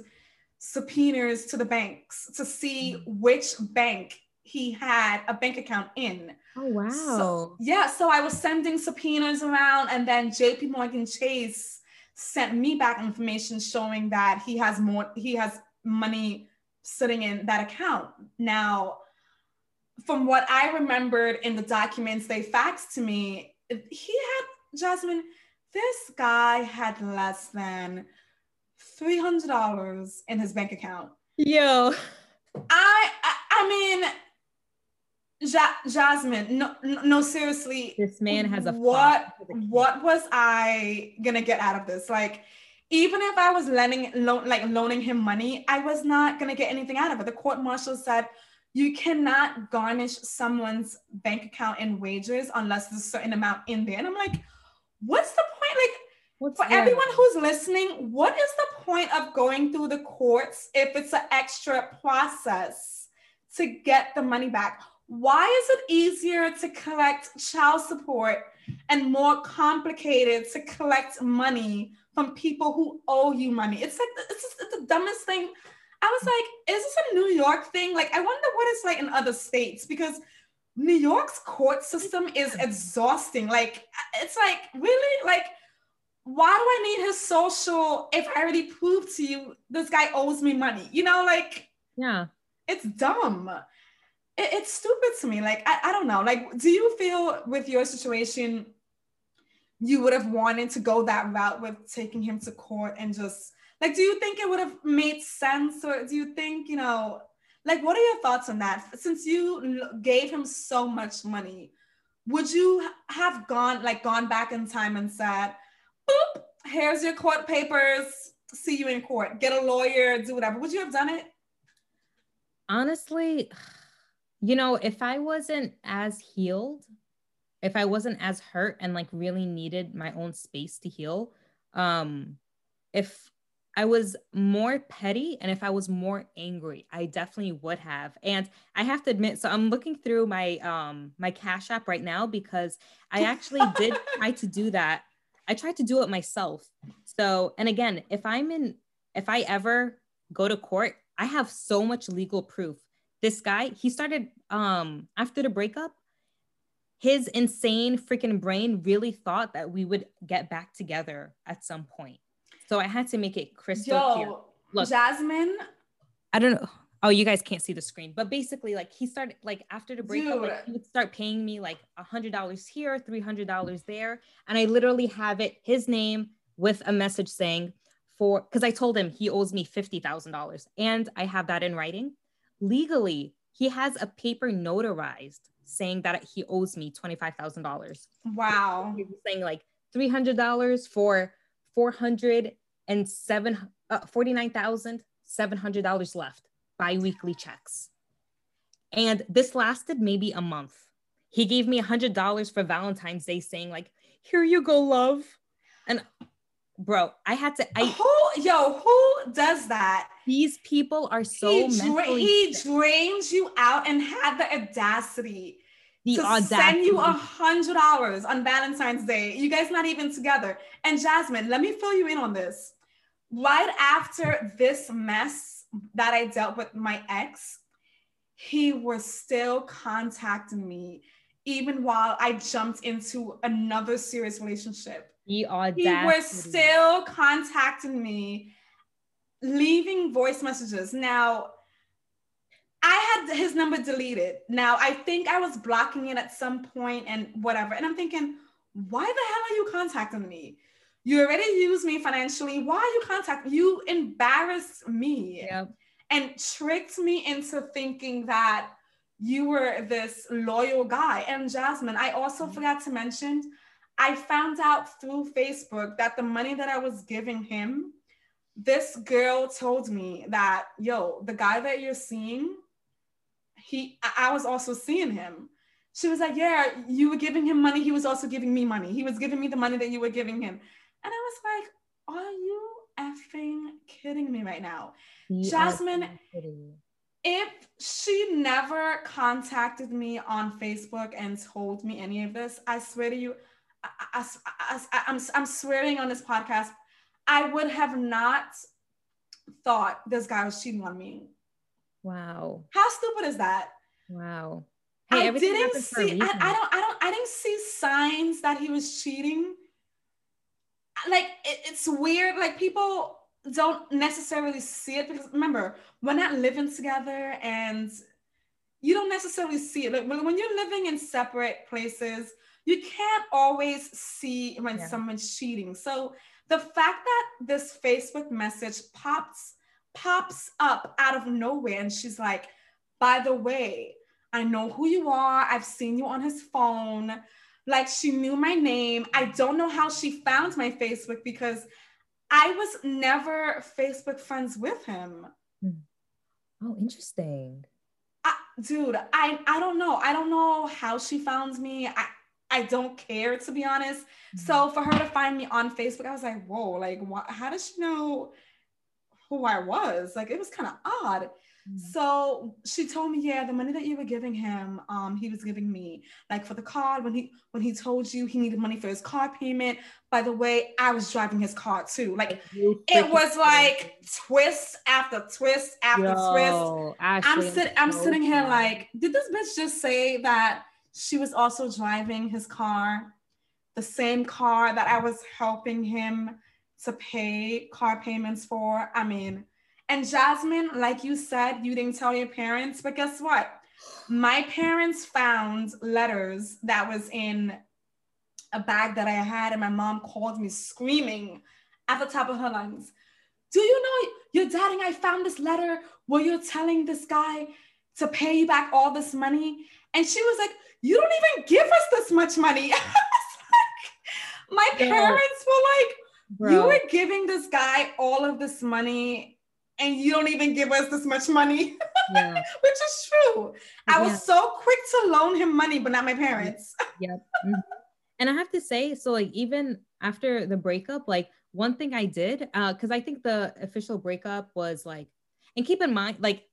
subpoenas to the banks to see mm. which bank he had a bank account in. Oh wow. So, yeah, so I was sending subpoenas around and then JP Morgan Chase sent me back information showing that he has more he has money sitting in that account. Now, from what I remembered in the documents they faxed to me, he had Jasmine, this guy had less than $300 in his bank account. Yo. I, I, I mean, Ja- Jasmine, no, no, seriously. This man has a what? What was I gonna get out of this? Like, even if I was lending, lo- like loaning him money, I was not gonna get anything out of it. The court marshal said you cannot garnish someone's bank account in wages unless there's a certain amount in there. And I'm like, what's the point? Like, What's for everyone who's listening, what is the point of going through the courts if it's an extra process to get the money back? Why is it easier to collect child support and more complicated to collect money from people who owe you money? It's like it's, just, it's the dumbest thing. I was like, is this a New York thing? Like, I wonder what it's like in other states because New York's court system is exhausting. Like, it's like really like. Why do I need his social if I already proved to you this guy owes me money? You know, like, yeah, it's dumb it, it's stupid to me. Like, I, I don't know. Like, do you feel with your situation, you would have wanted to go that route with taking him to court and just like, do you think it would have made sense? Or do you think, you know, like, what are your thoughts on that? Since you gave him so much money, would you have gone like gone back in time and said, boop, here's your court papers, see you in court, get a lawyer, do whatever? Would you have done it? Honestly, you know, if I wasn't as healed, if I wasn't as hurt and like really needed my own space to heal, um, if I was more petty and if I was more angry, I definitely would have. And I have to admit, so I'm looking through my um my Cash App right now because I actually did try to do that. I tried to do it myself. So, and again, if I'm in if I ever go to court, I have so much legal proof this guy, he started um after the breakup, his insane freaking brain really thought that we would get back together at some point. So I had to make it crystal Yo, clear. Look, Jasmine. I don't know. Oh, you guys can't see the screen, but basically, like he started like after the breakup, like, he would start paying me like a hundred dollars here, three hundred dollars there, and I literally have it his name with a message saying for because I told him he owes me fifty thousand dollars, and I have that in writing. Legally, he has a paper notarized saying that he owes me twenty five thousand dollars. Wow, he's saying like three hundred dollars for four hundred and seven uh, forty nine thousand seven hundred dollars left biweekly checks. And this lasted maybe a month. He gave me a hundred dollars for Valentine's Day, saying, like, here you go, love. And bro, I had to I who yo, who does that? These people are so he, dra- he drains you out and had the audacity the to audacity. send you a hundred dollars on Valentine's Day. You guys not even together. And Jasmine, let me fill you in on this. Right after this mess that I dealt with my ex, he was still contacting me even while I jumped into another serious relationship. He, he was still contacting me, leaving voice messages. Now, I had his number deleted. Now, I think I was blocking it at some point and whatever. And I'm thinking, why the hell are you contacting me? You already used me financially. Why are you contacting? You embarrassed me. Yep. And tricked me into thinking that you were this loyal guy. And Jasmine, I also mm-hmm. forgot to mention, I found out through Facebook that the money that I was giving him, this girl told me that, yo, the guy that you're seeing, he, I was also seeing him. She was like, yeah, you were giving him money. He was also giving me money. He was giving me the money that you were giving him. And I was like, are you effing kidding me right now? You Jasmine, if she never contacted me on Facebook and told me any of this, I swear to you, I, I, I, I'm, I'm swearing on this podcast, I would have not thought this guy was cheating on me. Wow. How stupid is that? Wow. Hey, I didn't see. I, I, don't. I don't. I didn't see signs that he was cheating like it, it's weird. Like people don't necessarily see it because remember, we're not living together and you don't necessarily see it. Like when you're living in separate places, you can't always see when yeah. someone's cheating. So the fact that this Facebook message pops pops up out of nowhere and she's like, by the way, I know who you are. I've seen you on his phone. Like she knew my name. I don't know how she found my Facebook because I was never Facebook friends with him. Hmm. Oh, interesting. I, dude, I I don't know. I don't know how she found me. I I don't care to be honest. Mm-hmm. So for her to find me on Facebook, I was like, whoa, like what, how does she know who I was? Like it was kind of odd. Mm. So she told me, yeah, the money that you were giving him, um, he was giving me. Like for the car, when he when he told you he needed money for his car payment. By the way, I was driving his car too. Like it was like twist after twist after Yo, twist. Ashley, I'm sitting I'm so sitting here like, did this bitch just say that she was also driving his car, the same car that I was helping him to pay car payments for? I mean, and Jasmine, like you said, you didn't tell your parents, but guess what? My parents found letters that was in a bag that I had, and my mom called me screaming at the top of her lungs. Do you know your dad and I found this letter where you're telling this guy to pay you back all this money? And she was like, You don't even give us this much money. my parents were like. You were giving this guy all of this money and you don't even give us this much money, yeah. which is true. I was so quick to loan him money, but not my parents. yep. Mm-hmm. And I have to say, so like even after the breakup, like one thing I did, uh, because I think the official breakup was like, and keep in mind, like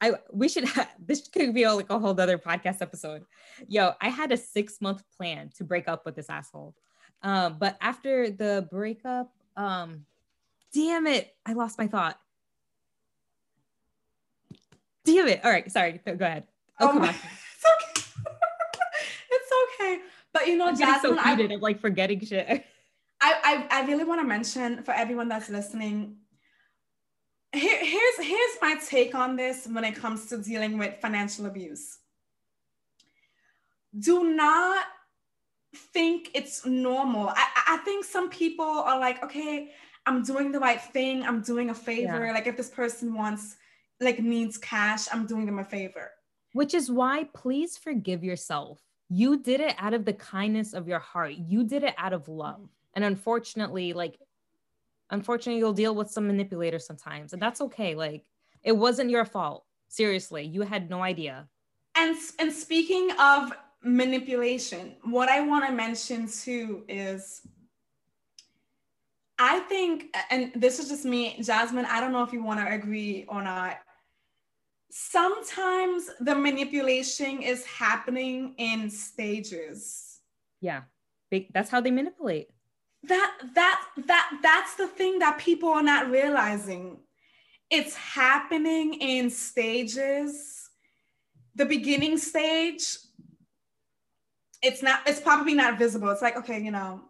I we should have this could be like a whole other podcast episode. Yo, I had a six month plan to break up with this asshole. Um, but after the breakup, um, damn it, I lost my thought. Damn it. All right. Sorry. Go ahead. Oh, come on. It's okay. it's okay. But you know, I'm Jasmine, so heated. I, am like forgetting shit. I, I, I really want to mention for everyone that's listening, here, here's here's my take on this when it comes to dealing with financial abuse. Do not think it's normal. I, I think some people are like, okay, I'm doing the right thing. I'm doing a favor. Yeah. Like if this person wants, like needs cash, I'm doing them a favor. Which is why please forgive yourself. You did it out of the kindness of your heart. You did it out of love. And unfortunately, like, unfortunately, you'll deal with some manipulators sometimes. And that's okay. Like, it wasn't your fault. Seriously, you had no idea. And and speaking of manipulation, what I want to mention too is I think, and this is just me, Jasmine, I don't know if you want to agree or not. Sometimes the manipulation is happening in stages. Yeah. that's how they manipulate. That that that that's the thing that people are not realizing. It's happening in stages. The beginning stage, it's not, it's probably not visible. It's like, okay, you know,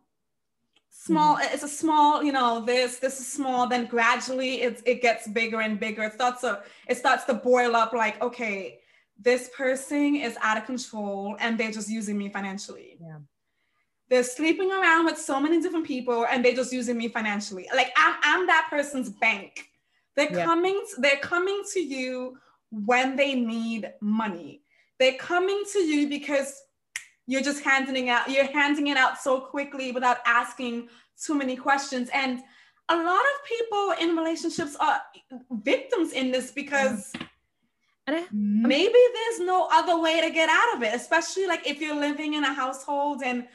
small mm-hmm. it's a small you know this this is small then gradually it, it gets bigger and bigger it starts to it starts to boil up like okay this person is out of control and they're just using me financially yeah they're sleeping around with so many different people and they're just using me financially. Like i'm, I'm that person's bank. They're yeah. coming they're coming to you when they need money. They're coming to you because you're just handing out you're handing it out so quickly without asking too many questions. And a lot of people in relationships are victims in this because maybe there's no other way to get out of it especially like if you're living in a household and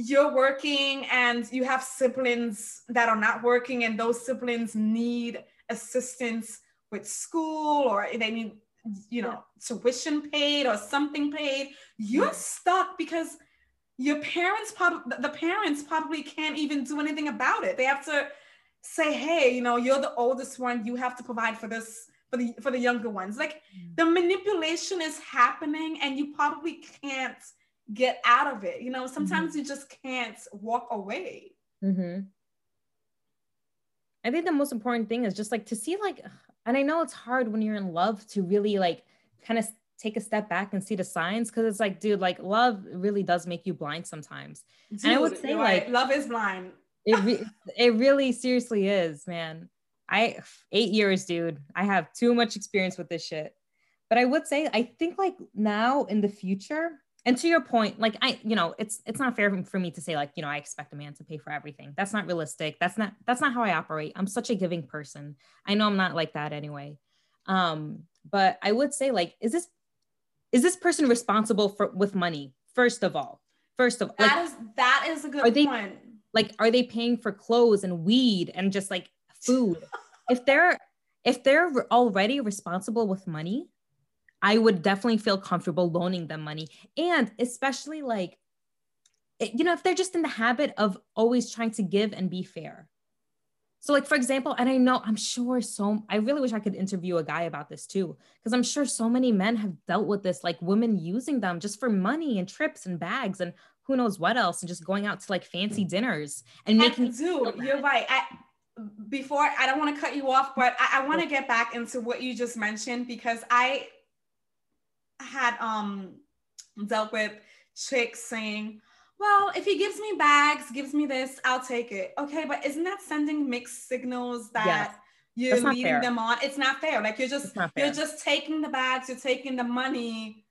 you're working and you have siblings that are not working and those siblings need assistance with school or they need you know, tuition paid or something paid, you're stuck because your parents probably the parents probably can't even do anything about it. They have to say, hey, you know, you're the oldest one, you have to provide for this for the for the younger ones. Like mm. the manipulation is happening and you probably can't get out of it. You know, sometimes mm-hmm. you just can't walk away. Mm-hmm. I think the most important thing is just like to see like and I know it's hard when you're in love to really like kind of take a step back and see the signs because it's like, dude, like love really does make you blind sometimes. Dude, and I would say like love is blind. it re- it really seriously is, man. I eight years, dude. I have too much experience with this shit. But I would say I think like now in the future, and to your point like i you know it's it's not fair for me to say like you know i expect a man to pay for everything. That's not realistic. That's not that's not how i operate. I'm such a giving person. I know i'm not like that anyway. Um but i would say like is this is this person responsible for with money? First of all first of all that like, is, that is a good are they, point. like are they paying for clothes and weed and just like food? If they're if they're already responsible with money I would definitely feel comfortable loaning them money. And especially like, eh, you know, if they're just in the habit of always trying to give and be fair. So, like, for example, and I know I'm sure so, I really wish I could interview a guy about this too, because I'm sure so many men have dealt with this, like women using them just for money and trips and bags and who knows what else, and just going out to like fancy dinners and making. Dude, you're right. I, before I don't want to cut you off, but I, I want to get back into what you just mentioned because I had um dealt with chicks saying, well, if he gives me bags, gives me this, I'll take it. Okay, but isn't that sending mixed signals that yes. you're leading fair. them on? It's not fair. Like you're just you're just taking the bags, you're taking the money.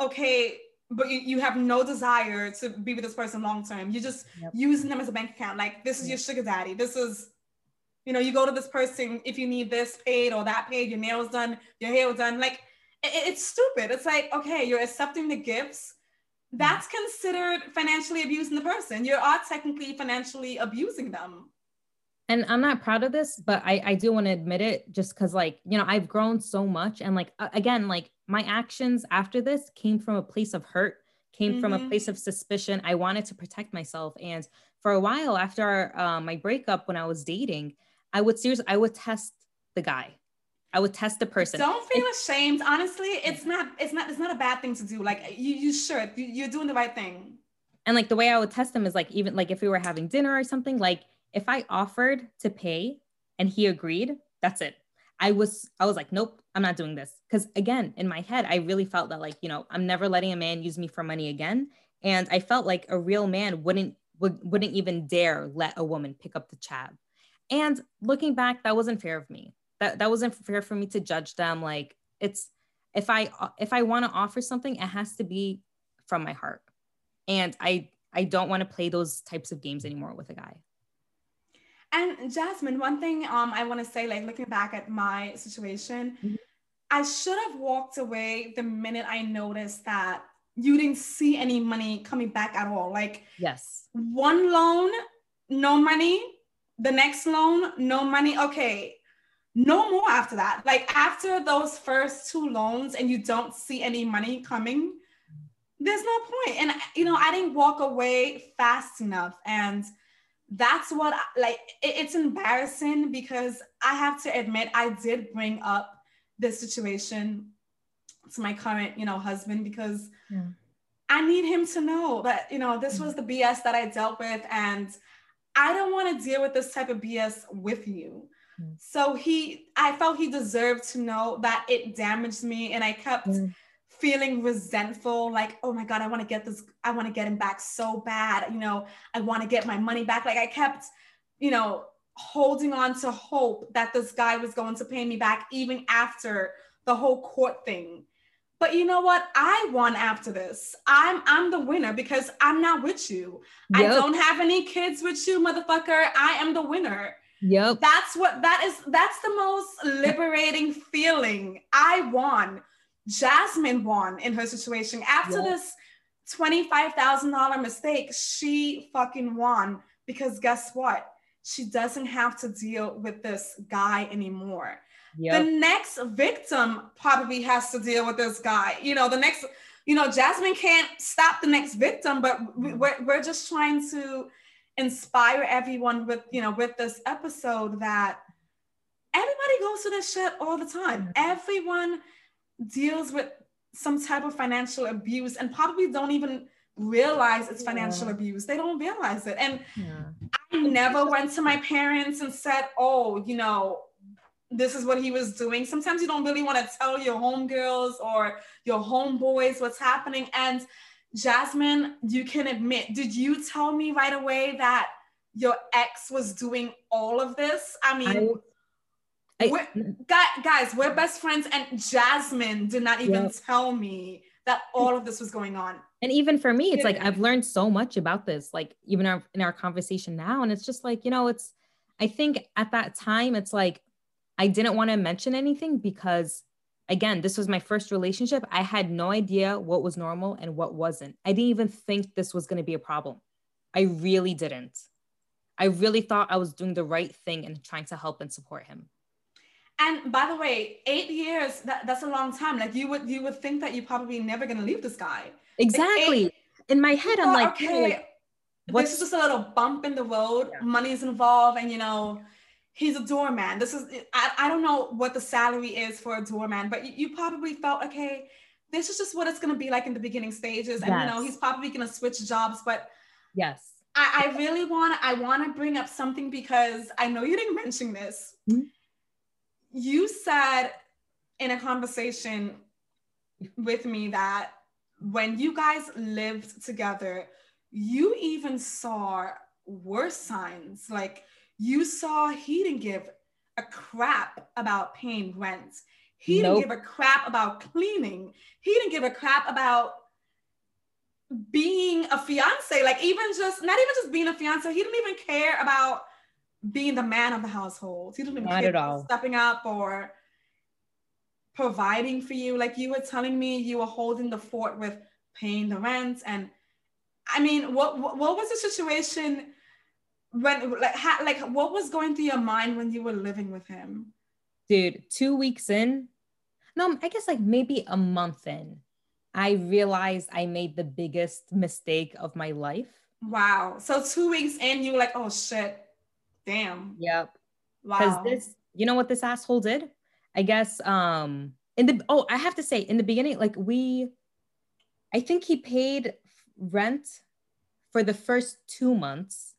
Okay, but you, you have no desire to be with this person long term. You're just yep. using them as a bank account. Like this is your sugar daddy. This is, you know, you go to this person if you need this paid or that paid, your nails done, your hair done. Like it's stupid. It's like, okay, you're accepting the gifts. That's considered financially abusing the person. You are technically financially abusing them. And I'm not proud of this, but I, I do want to admit it just because, like, you know, I've grown so much. And, like, again, like my actions after this came from a place of hurt, came mm-hmm. from a mm-hmm. place of suspicion. I wanted to protect myself. And for a while after uh, my breakup, when I was dating, I would seriously, I would test the guy. I would test the person. Don't feel ashamed. Honestly, it's not. It's not. It's not a bad thing to do. Like you, you should. You, are doing the right thing. And like the way I would test them is like even like if we were having dinner or something. Like if I offered to pay, and he agreed, that's it. I was I was like, nope, I'm not doing this. Cuz again, in my head, I really felt that like, you know, I'm never letting a man use me for money again. And I felt like a real man wouldn't would, wouldn't even dare let a woman pick up the tab. And looking back, that wasn't fair of me. That that wasn't fair for me to judge them like it's if I if I want to offer something, it has to be from my heart. And I I don't want to play those types of games anymore with a guy. And Jasmine, one thing um, I want to say, like looking back at my situation, mm-hmm. I should have walked away the minute I noticed that you didn't see any money coming back at all. Like, yes, one loan, no money. The next loan, no money. Okay, no more after that. Like after those first two loans, and you don't see any money coming, there's no point. And you know, I didn't walk away fast enough, and that's what like it's embarrassing because I have to admit I did bring up this situation to my current, you know, husband because yeah. I need him to know that, you know, this hmm. was the BS that I dealt with and I don't want to deal with this type of BS with you. Mm. So he I felt he deserved to know that it damaged me and I kept mm. feeling resentful like oh my god i want to get this i want to get him back so bad you know i want to get my money back. Like i kept you know holding on to hope that this guy was going to pay me back even after the whole court thing. But you know what? I won after this. I'm i'm the winner because i'm not with you. Yep. i don't have any kids with you motherfucker. I am the winner Yep. That's what that is. That's the most liberating feeling. I won. Jasmine won in her situation. After this $25,000 mistake, she fucking won because guess what? She doesn't have to deal with this guy anymore. Yep. The next victim probably has to deal with this guy. You know, the next, you know, Jasmine can't stop the next victim, but we're, we're just trying to inspire everyone with, you know, with this episode that everybody goes through this shit all the time. Mm-hmm. Everyone deals with some type of financial abuse and probably don't even realize it's financial yeah. abuse. They don't realize it. And yeah. I never went to my parents and said, oh, you know, this is what he was doing. Sometimes you don't really want to tell your homegirls or your homeboys what's happening. And Jasmine, you can admit, did you tell me right away that your ex was doing all of this? I mean, I, I, we're, guys, we're best friends, and Jasmine did not even tell me that all of this was going on. And even for me, it's like I've learned so much about this, like even our, in our conversation now. And it's just like, you know, it's, I think at that time, it's like I didn't want to mention anything because, again, this was my first relationship. I had no idea what was normal and what wasn't. I didn't even think this was going to be a problem. I really didn't. I really thought I was doing the right thing and trying to help and support him. And by the way, eight years, that, that's a long time. Like you would you would think that you're probably never gonna leave this guy. Exactly. Like eight, in my head, I'm like, okay, like, this is just a little bump in the road, yeah. money's involved, and you know, he's a doorman. This is I, I don't know what the salary is for a doorman, but you, you probably felt okay, this is just what it's gonna be like in the beginning stages. And yes. you know, he's probably gonna switch jobs, but yes. I, I really want I want to bring up something because I know you didn't mention this. Mm-hmm you said in a conversation with me that when you guys lived together, you even saw worse signs. Like you saw he didn't give a crap about paying rent. He nope. didn't give a crap about cleaning. He didn't give a crap about being a fiance. Like even just not even just being a fiance. He didn't even care about being the man of the household. He didn't Not at all. stepping up or providing for you. Like you were telling me, you were holding the fort with paying the rent. And I mean, what, what was the situation when like ha, like what was going through your mind when you were living with him? Dude, two weeks in, no, I guess like maybe a month in, I realized I made the biggest mistake of my life. Wow. So two weeks in, you were like, oh shit, Damn. Yep. Because wow. this, you know what this asshole did? I guess um in the oh, I have to say, in the beginning, like we I think he paid rent for the first two months.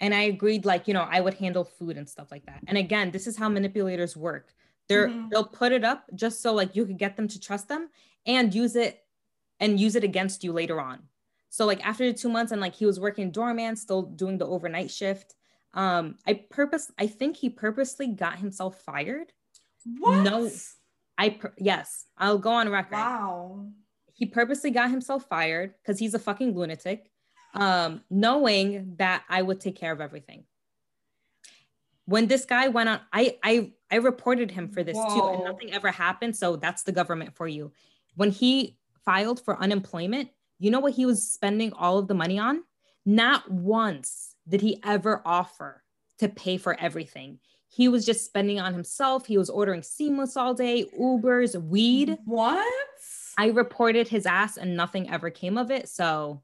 And I agreed, like, you know, I would handle food and stuff like that. And again, this is how manipulators work. They're mm-hmm. they'll put it up just so like you could get them to trust them and use it and use it against you later on. So like after the two months and like he was working doorman, still doing the overnight shift. Um, I purpose I think he purposely got himself fired. What? No, I per- yes, I'll go on record. Wow. He purposely got himself fired because he's a fucking lunatic, um, knowing that I would take care of everything. When this guy went on, I I I reported him for this Whoa. too, and nothing ever happened. So that's the government for you. When he filed for unemployment, you know what he was spending all of the money on? Not once did he ever offer to pay for everything. He was just spending on himself. He was ordering seamless all day, Ubers, weed. What? I reported his ass and nothing ever came of it. So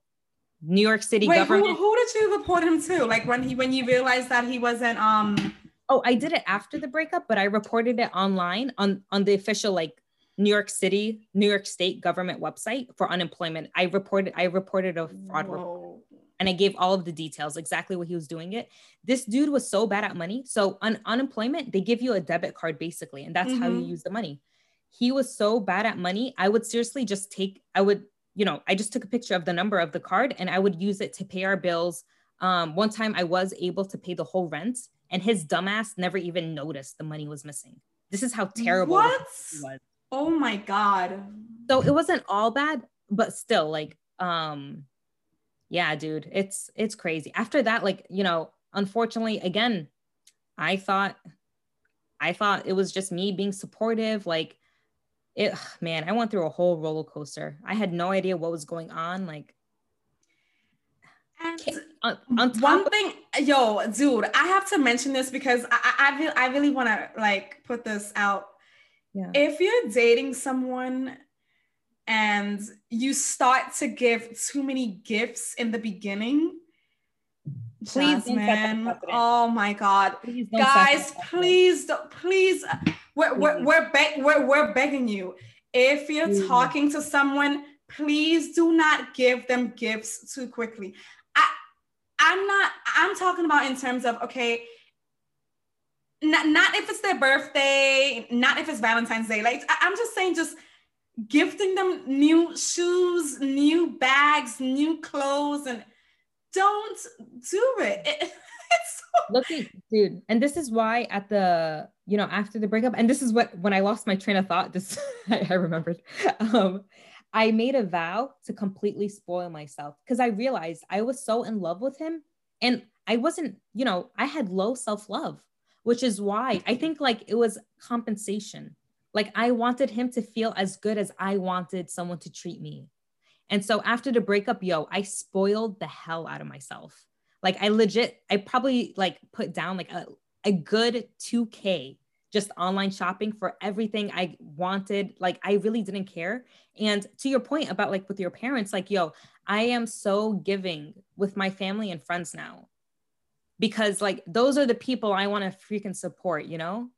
New York City Wait, government. Who, who did you report him to? Like when he when you realized that he wasn't um Oh, I did it after the breakup, but I reported it online on on the official like New York City, New York State government website for unemployment. I reported I reported a fraud Whoa. report and I gave all of the details exactly what he was doing it. This dude was so bad at money. So on unemployment, they give you a debit card basically, and that's mm-hmm. how you mm-hmm. use the money. He was so bad at money. I would seriously just take, I would, you know, I just took a picture of the number of the card and I would use it to pay our bills. Um, one time I was able to pay the whole rent, and his dumbass never even noticed the money was missing. This is how terrible what? was. Oh my god. So it wasn't all bad, but still, like, um, yeah, dude, it's it's crazy. After that, like, you know, unfortunately, again, I thought I thought it was just me being supportive. Like it man, I went through a whole roller coaster. I had no idea what was going on. Like on, on one of- thing, yo, dude, I have to mention this because I, I, I really, I really want to like put this out. Yeah. If you're dating someone and you start to give too many gifts in the beginning, please, man. Oh my God, please guys, please, don't, please, we're we're mm-hmm. we're, be- we're we're begging you. If you're please. talking to someone, please do not give them gifts too quickly. I I'm not. I'm talking about in terms of okay. Not, not if it's their birthday, not if it's Valentine's Day. Like I, I'm just saying, just gifting them new shoes, new bags, new clothes, and don't do it. it so- Look at dude, and this is why at the you know after the breakup, and this is what when I lost my train of thought, this I, I remembered. Um, I made a vow to completely spoil myself because I realized I was so in love with him, and I wasn't, you know, I had low self love, which is why I think like it was compensation like I wanted him to feel as good as I wanted someone to treat me. And so after the breakup, yo, I spoiled the hell out of myself. Like I legit, I probably like put down like a, a good 2K just online shopping for everything I wanted. Like I really didn't care. And to your point about like with your parents, like, yo, I am so giving with my family and friends now because like those are the people I want to freaking support, you know?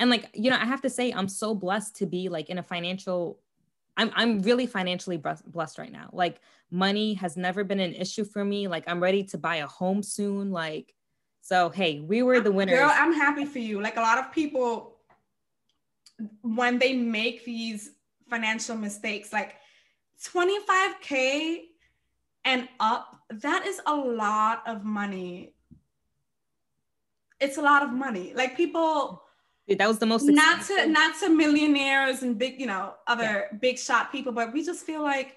and like you know i have to say i'm so blessed to be like in a financial i'm i'm really financially blessed right now. Like money has never been an issue for me. Like i'm ready to buy a home soon. Like so hey we were the winners. girl i'm happy for you. Like a lot of people when they make these financial mistakes like 25k and up that is a lot of money. It's a lot of money. Like people that was the most not to not to millionaires and big you know other yeah. big shot people but we just feel like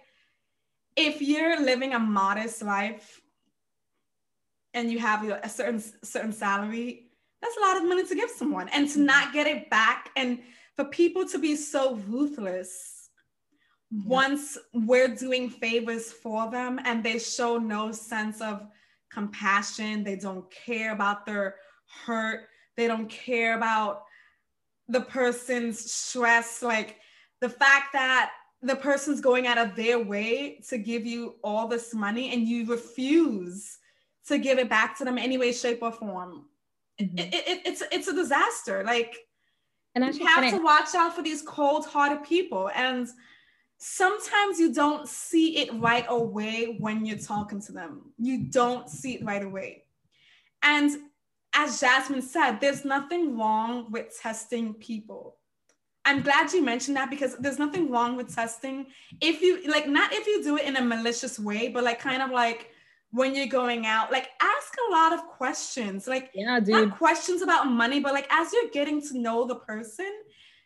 if you're living a modest life and you have a certain certain salary that's a lot of money to give someone. And to not get it back and for people to be so ruthless once we're doing favors for them and they show no sense of compassion they don't care about their hurt they don't care about the person's stress, like the fact that the person's going out of their way to give you all this money and you refuse to give it back to them any way, shape, or form. Mm-hmm. It, it, it's it's a disaster. Like, and you have to watch out for these cold-hearted people, and sometimes you don't see it right away when you're talking to them. You don't see it right away, And as Jasmine said, there's nothing wrong with testing people. I'm glad you mentioned that because there's nothing wrong with testing. If you like, not if you do it in a malicious way, but like kind of like when you're going out, like ask a lot of questions. Like, yeah, dude. Not questions about money, but like as you're getting to know the person,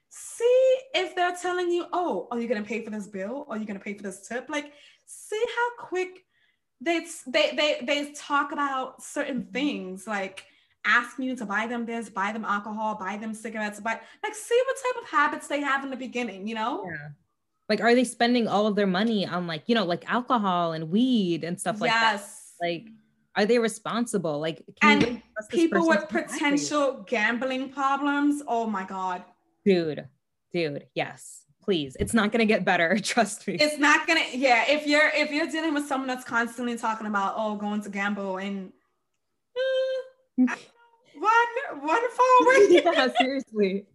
see if they're telling you, oh, are you gonna pay for this bill? Are you gonna pay for this tip? Like, see how quick they they they they talk about certain things like asking you to buy them this, buy them alcohol, buy them cigarettes, buy like see what type of habits they have in the beginning, you know? Yeah. Like are they spending all of their money on like, you know, like alcohol and weed and stuff like that? yes. that? Like are they responsible? Like and people with potential gambling problems, oh my God. Dude, dude, yes please it's not going to get better trust me it's not going to yeah if you're if you're dealing with someone that's constantly talking about oh going to gamble and mm, one one forward yeah seriously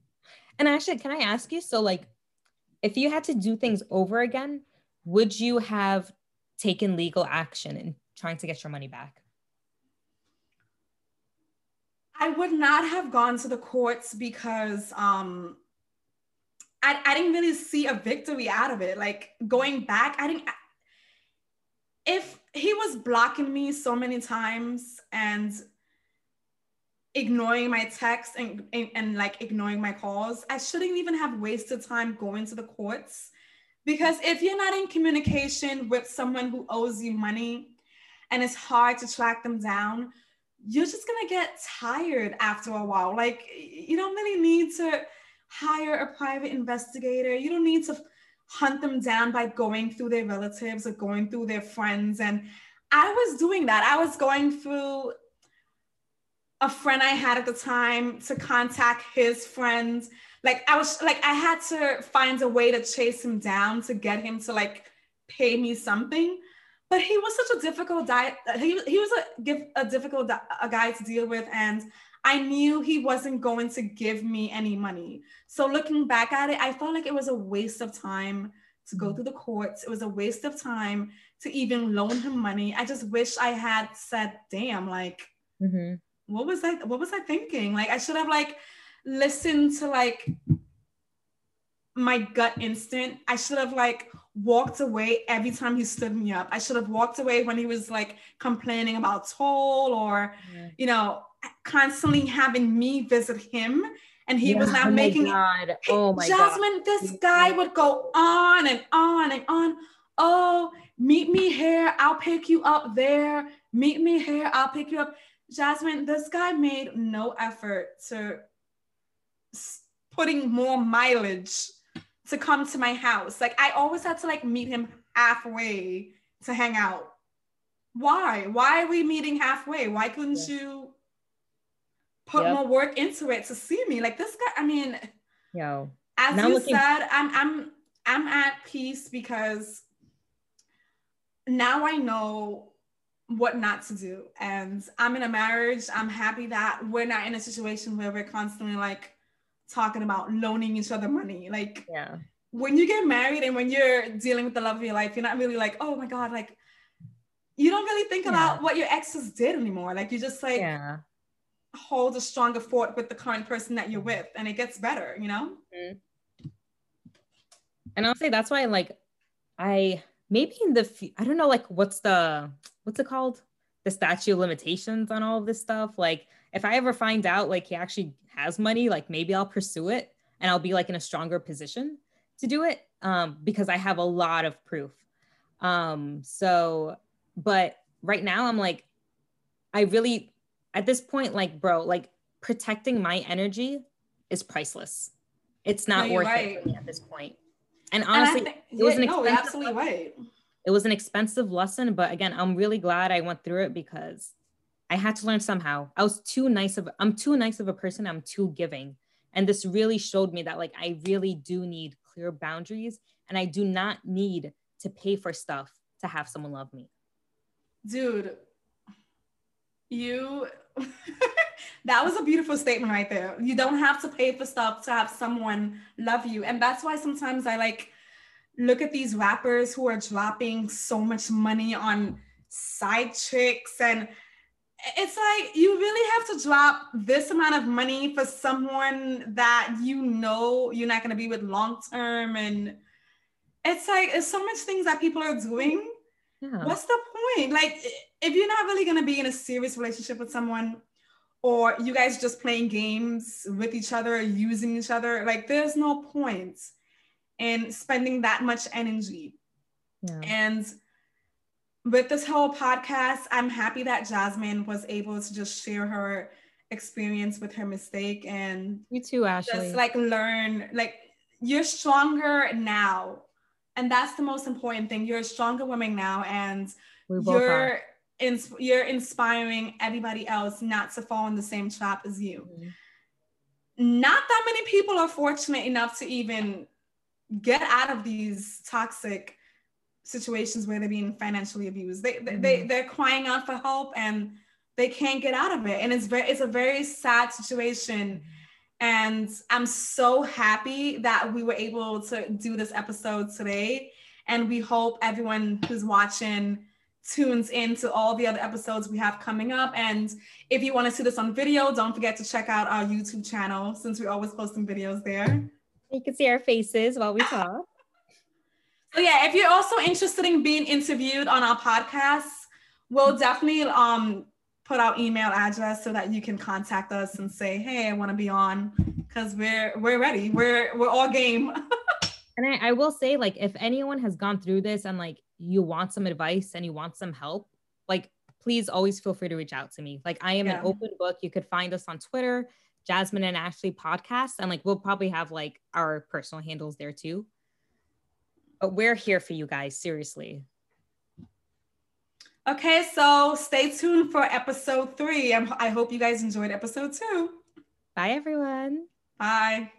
and actually can i ask you so like if you had to do things over again would you have taken legal action in trying to get your money back I would not have gone to the courts because um, I, I didn't really see a victory out of it. Like going back, I didn't. If he was blocking me so many times and ignoring my texts and, and, and like ignoring my calls, I shouldn't even have wasted time going to the courts. Because if you're not in communication with someone who owes you money and it's hard to track them down, you're just gonna get tired after a while. Like you don't really need to hire a private investigator. You don't need to hunt them down by going through their relatives or going through their friends. And I was doing that. I was going through a friend I had at the time to contact his friends. Like I was like I had to find a way to chase him down to get him to like pay me something. But he was such a difficult guy. He, he was a, a difficult a guy to deal with, and I knew he wasn't going to give me any money. So looking back at it, I felt like it was a waste of time to go through the courts. It was a waste of time to even loan him money. I just wish I had said, damn, like, mm-hmm. What was I, what was I thinking? Like, I should have like listened to like my gut instinct. I should have like walked away every time he stood me up. I should have walked away when he was like complaining about toll or, yeah. you know, constantly having me visit him and he yeah, was not oh making God. oh my Jasmine, God. this guy would go on and on and on. Oh, meet me here, I'll pick you up there. Meet me here, I'll pick you up. Jasmine, this guy made no effort to putting more mileage to come to my house. Like I always had to like meet him halfway to hang out. Why? Why are we meeting halfway? Why couldn't yeah. you put yep. more work into it to see me. Like this guy, I mean, yo, as you looking- said, I'm I'm I'm at peace because now I know what not to do. And I'm in a marriage. I'm happy that we're not in a situation where we're constantly like talking about loaning each other money. Like yeah. when you get married and when you're dealing with the love of your life, you're not really like, oh my God, like you don't really think yeah. about what your exes did anymore. Like you just like yeah hold a stronger fort with the current person that you're with and it gets better you know mm-hmm. and i'll say that's why like i maybe in the i don't know like what's the what's it called the statute of limitations on all of this stuff like if i ever find out like he actually has money like maybe i'll pursue it and i'll be like in a stronger position to do it um, because i have a lot of proof um, so but right now i'm like i really at this point, like, bro, like protecting my energy is priceless. It's not no, worth right. it at this. And honestly, and it was an no, absolutely right. It was an expensive lesson, but again, I'm really glad I went through it because I had to learn somehow. I was too nice of I'm too nice of a person. I'm too giving. And this really showed me that like I really do need clear boundaries and I do not need to pay for stuff to have someone love me. Dude, you that was a beautiful statement right there. You don't have to pay for stuff to have someone love you. And that's why sometimes I like look at these rappers who are dropping so much money on side chicks and it's like you really have to drop this amount of money for someone that you know you're not going to be with long term and it's like it's so much things that people are doing. Yeah. what's the point? Like if you're not really going to be in a serious relationship with someone or you guys just playing games with each other using each other like there's no point in spending that much energy yeah. and with this whole podcast, I'm happy that Jasmine was able to just share her experience with her mistake and you too, Ashley. Just like learn, like you're stronger now. And that's the most important thing. You're a stronger woman now, and you're ins- you're inspiring everybody else not to fall in the same trap as you. Mm-hmm. Not that many people are fortunate enough to even get out of these toxic situations where they're being financially abused. They, mm-hmm. they they're crying out for help and they can't get out of it. And it's very it's a very sad situation. And I'm so happy that we were able to do this episode today. And we hope everyone who's watching tunes into all the other episodes we have coming up. And if you want to see this on video, don't forget to check out our YouTube channel since we're always posting videos there. You can see our faces while we talk. So yeah, if you're also interested in being interviewed on our podcast, we'll definitely um put our email address so that you can contact us and say, hey, I want to be on because we're we're ready. We're we're all game. and I, I will say, like, if anyone has gone through this and like you want some advice and you want some help, like please always feel free to reach out to me. Like I am yeah. an open book. You could find us on Twitter, Jasmine and Ashley podcast, and like we'll probably have like our personal handles there too. But we're here for you guys, seriously. Okay, so stay tuned for episode three. I'm, I hope you guys enjoyed episode two. Bye, everyone. Bye.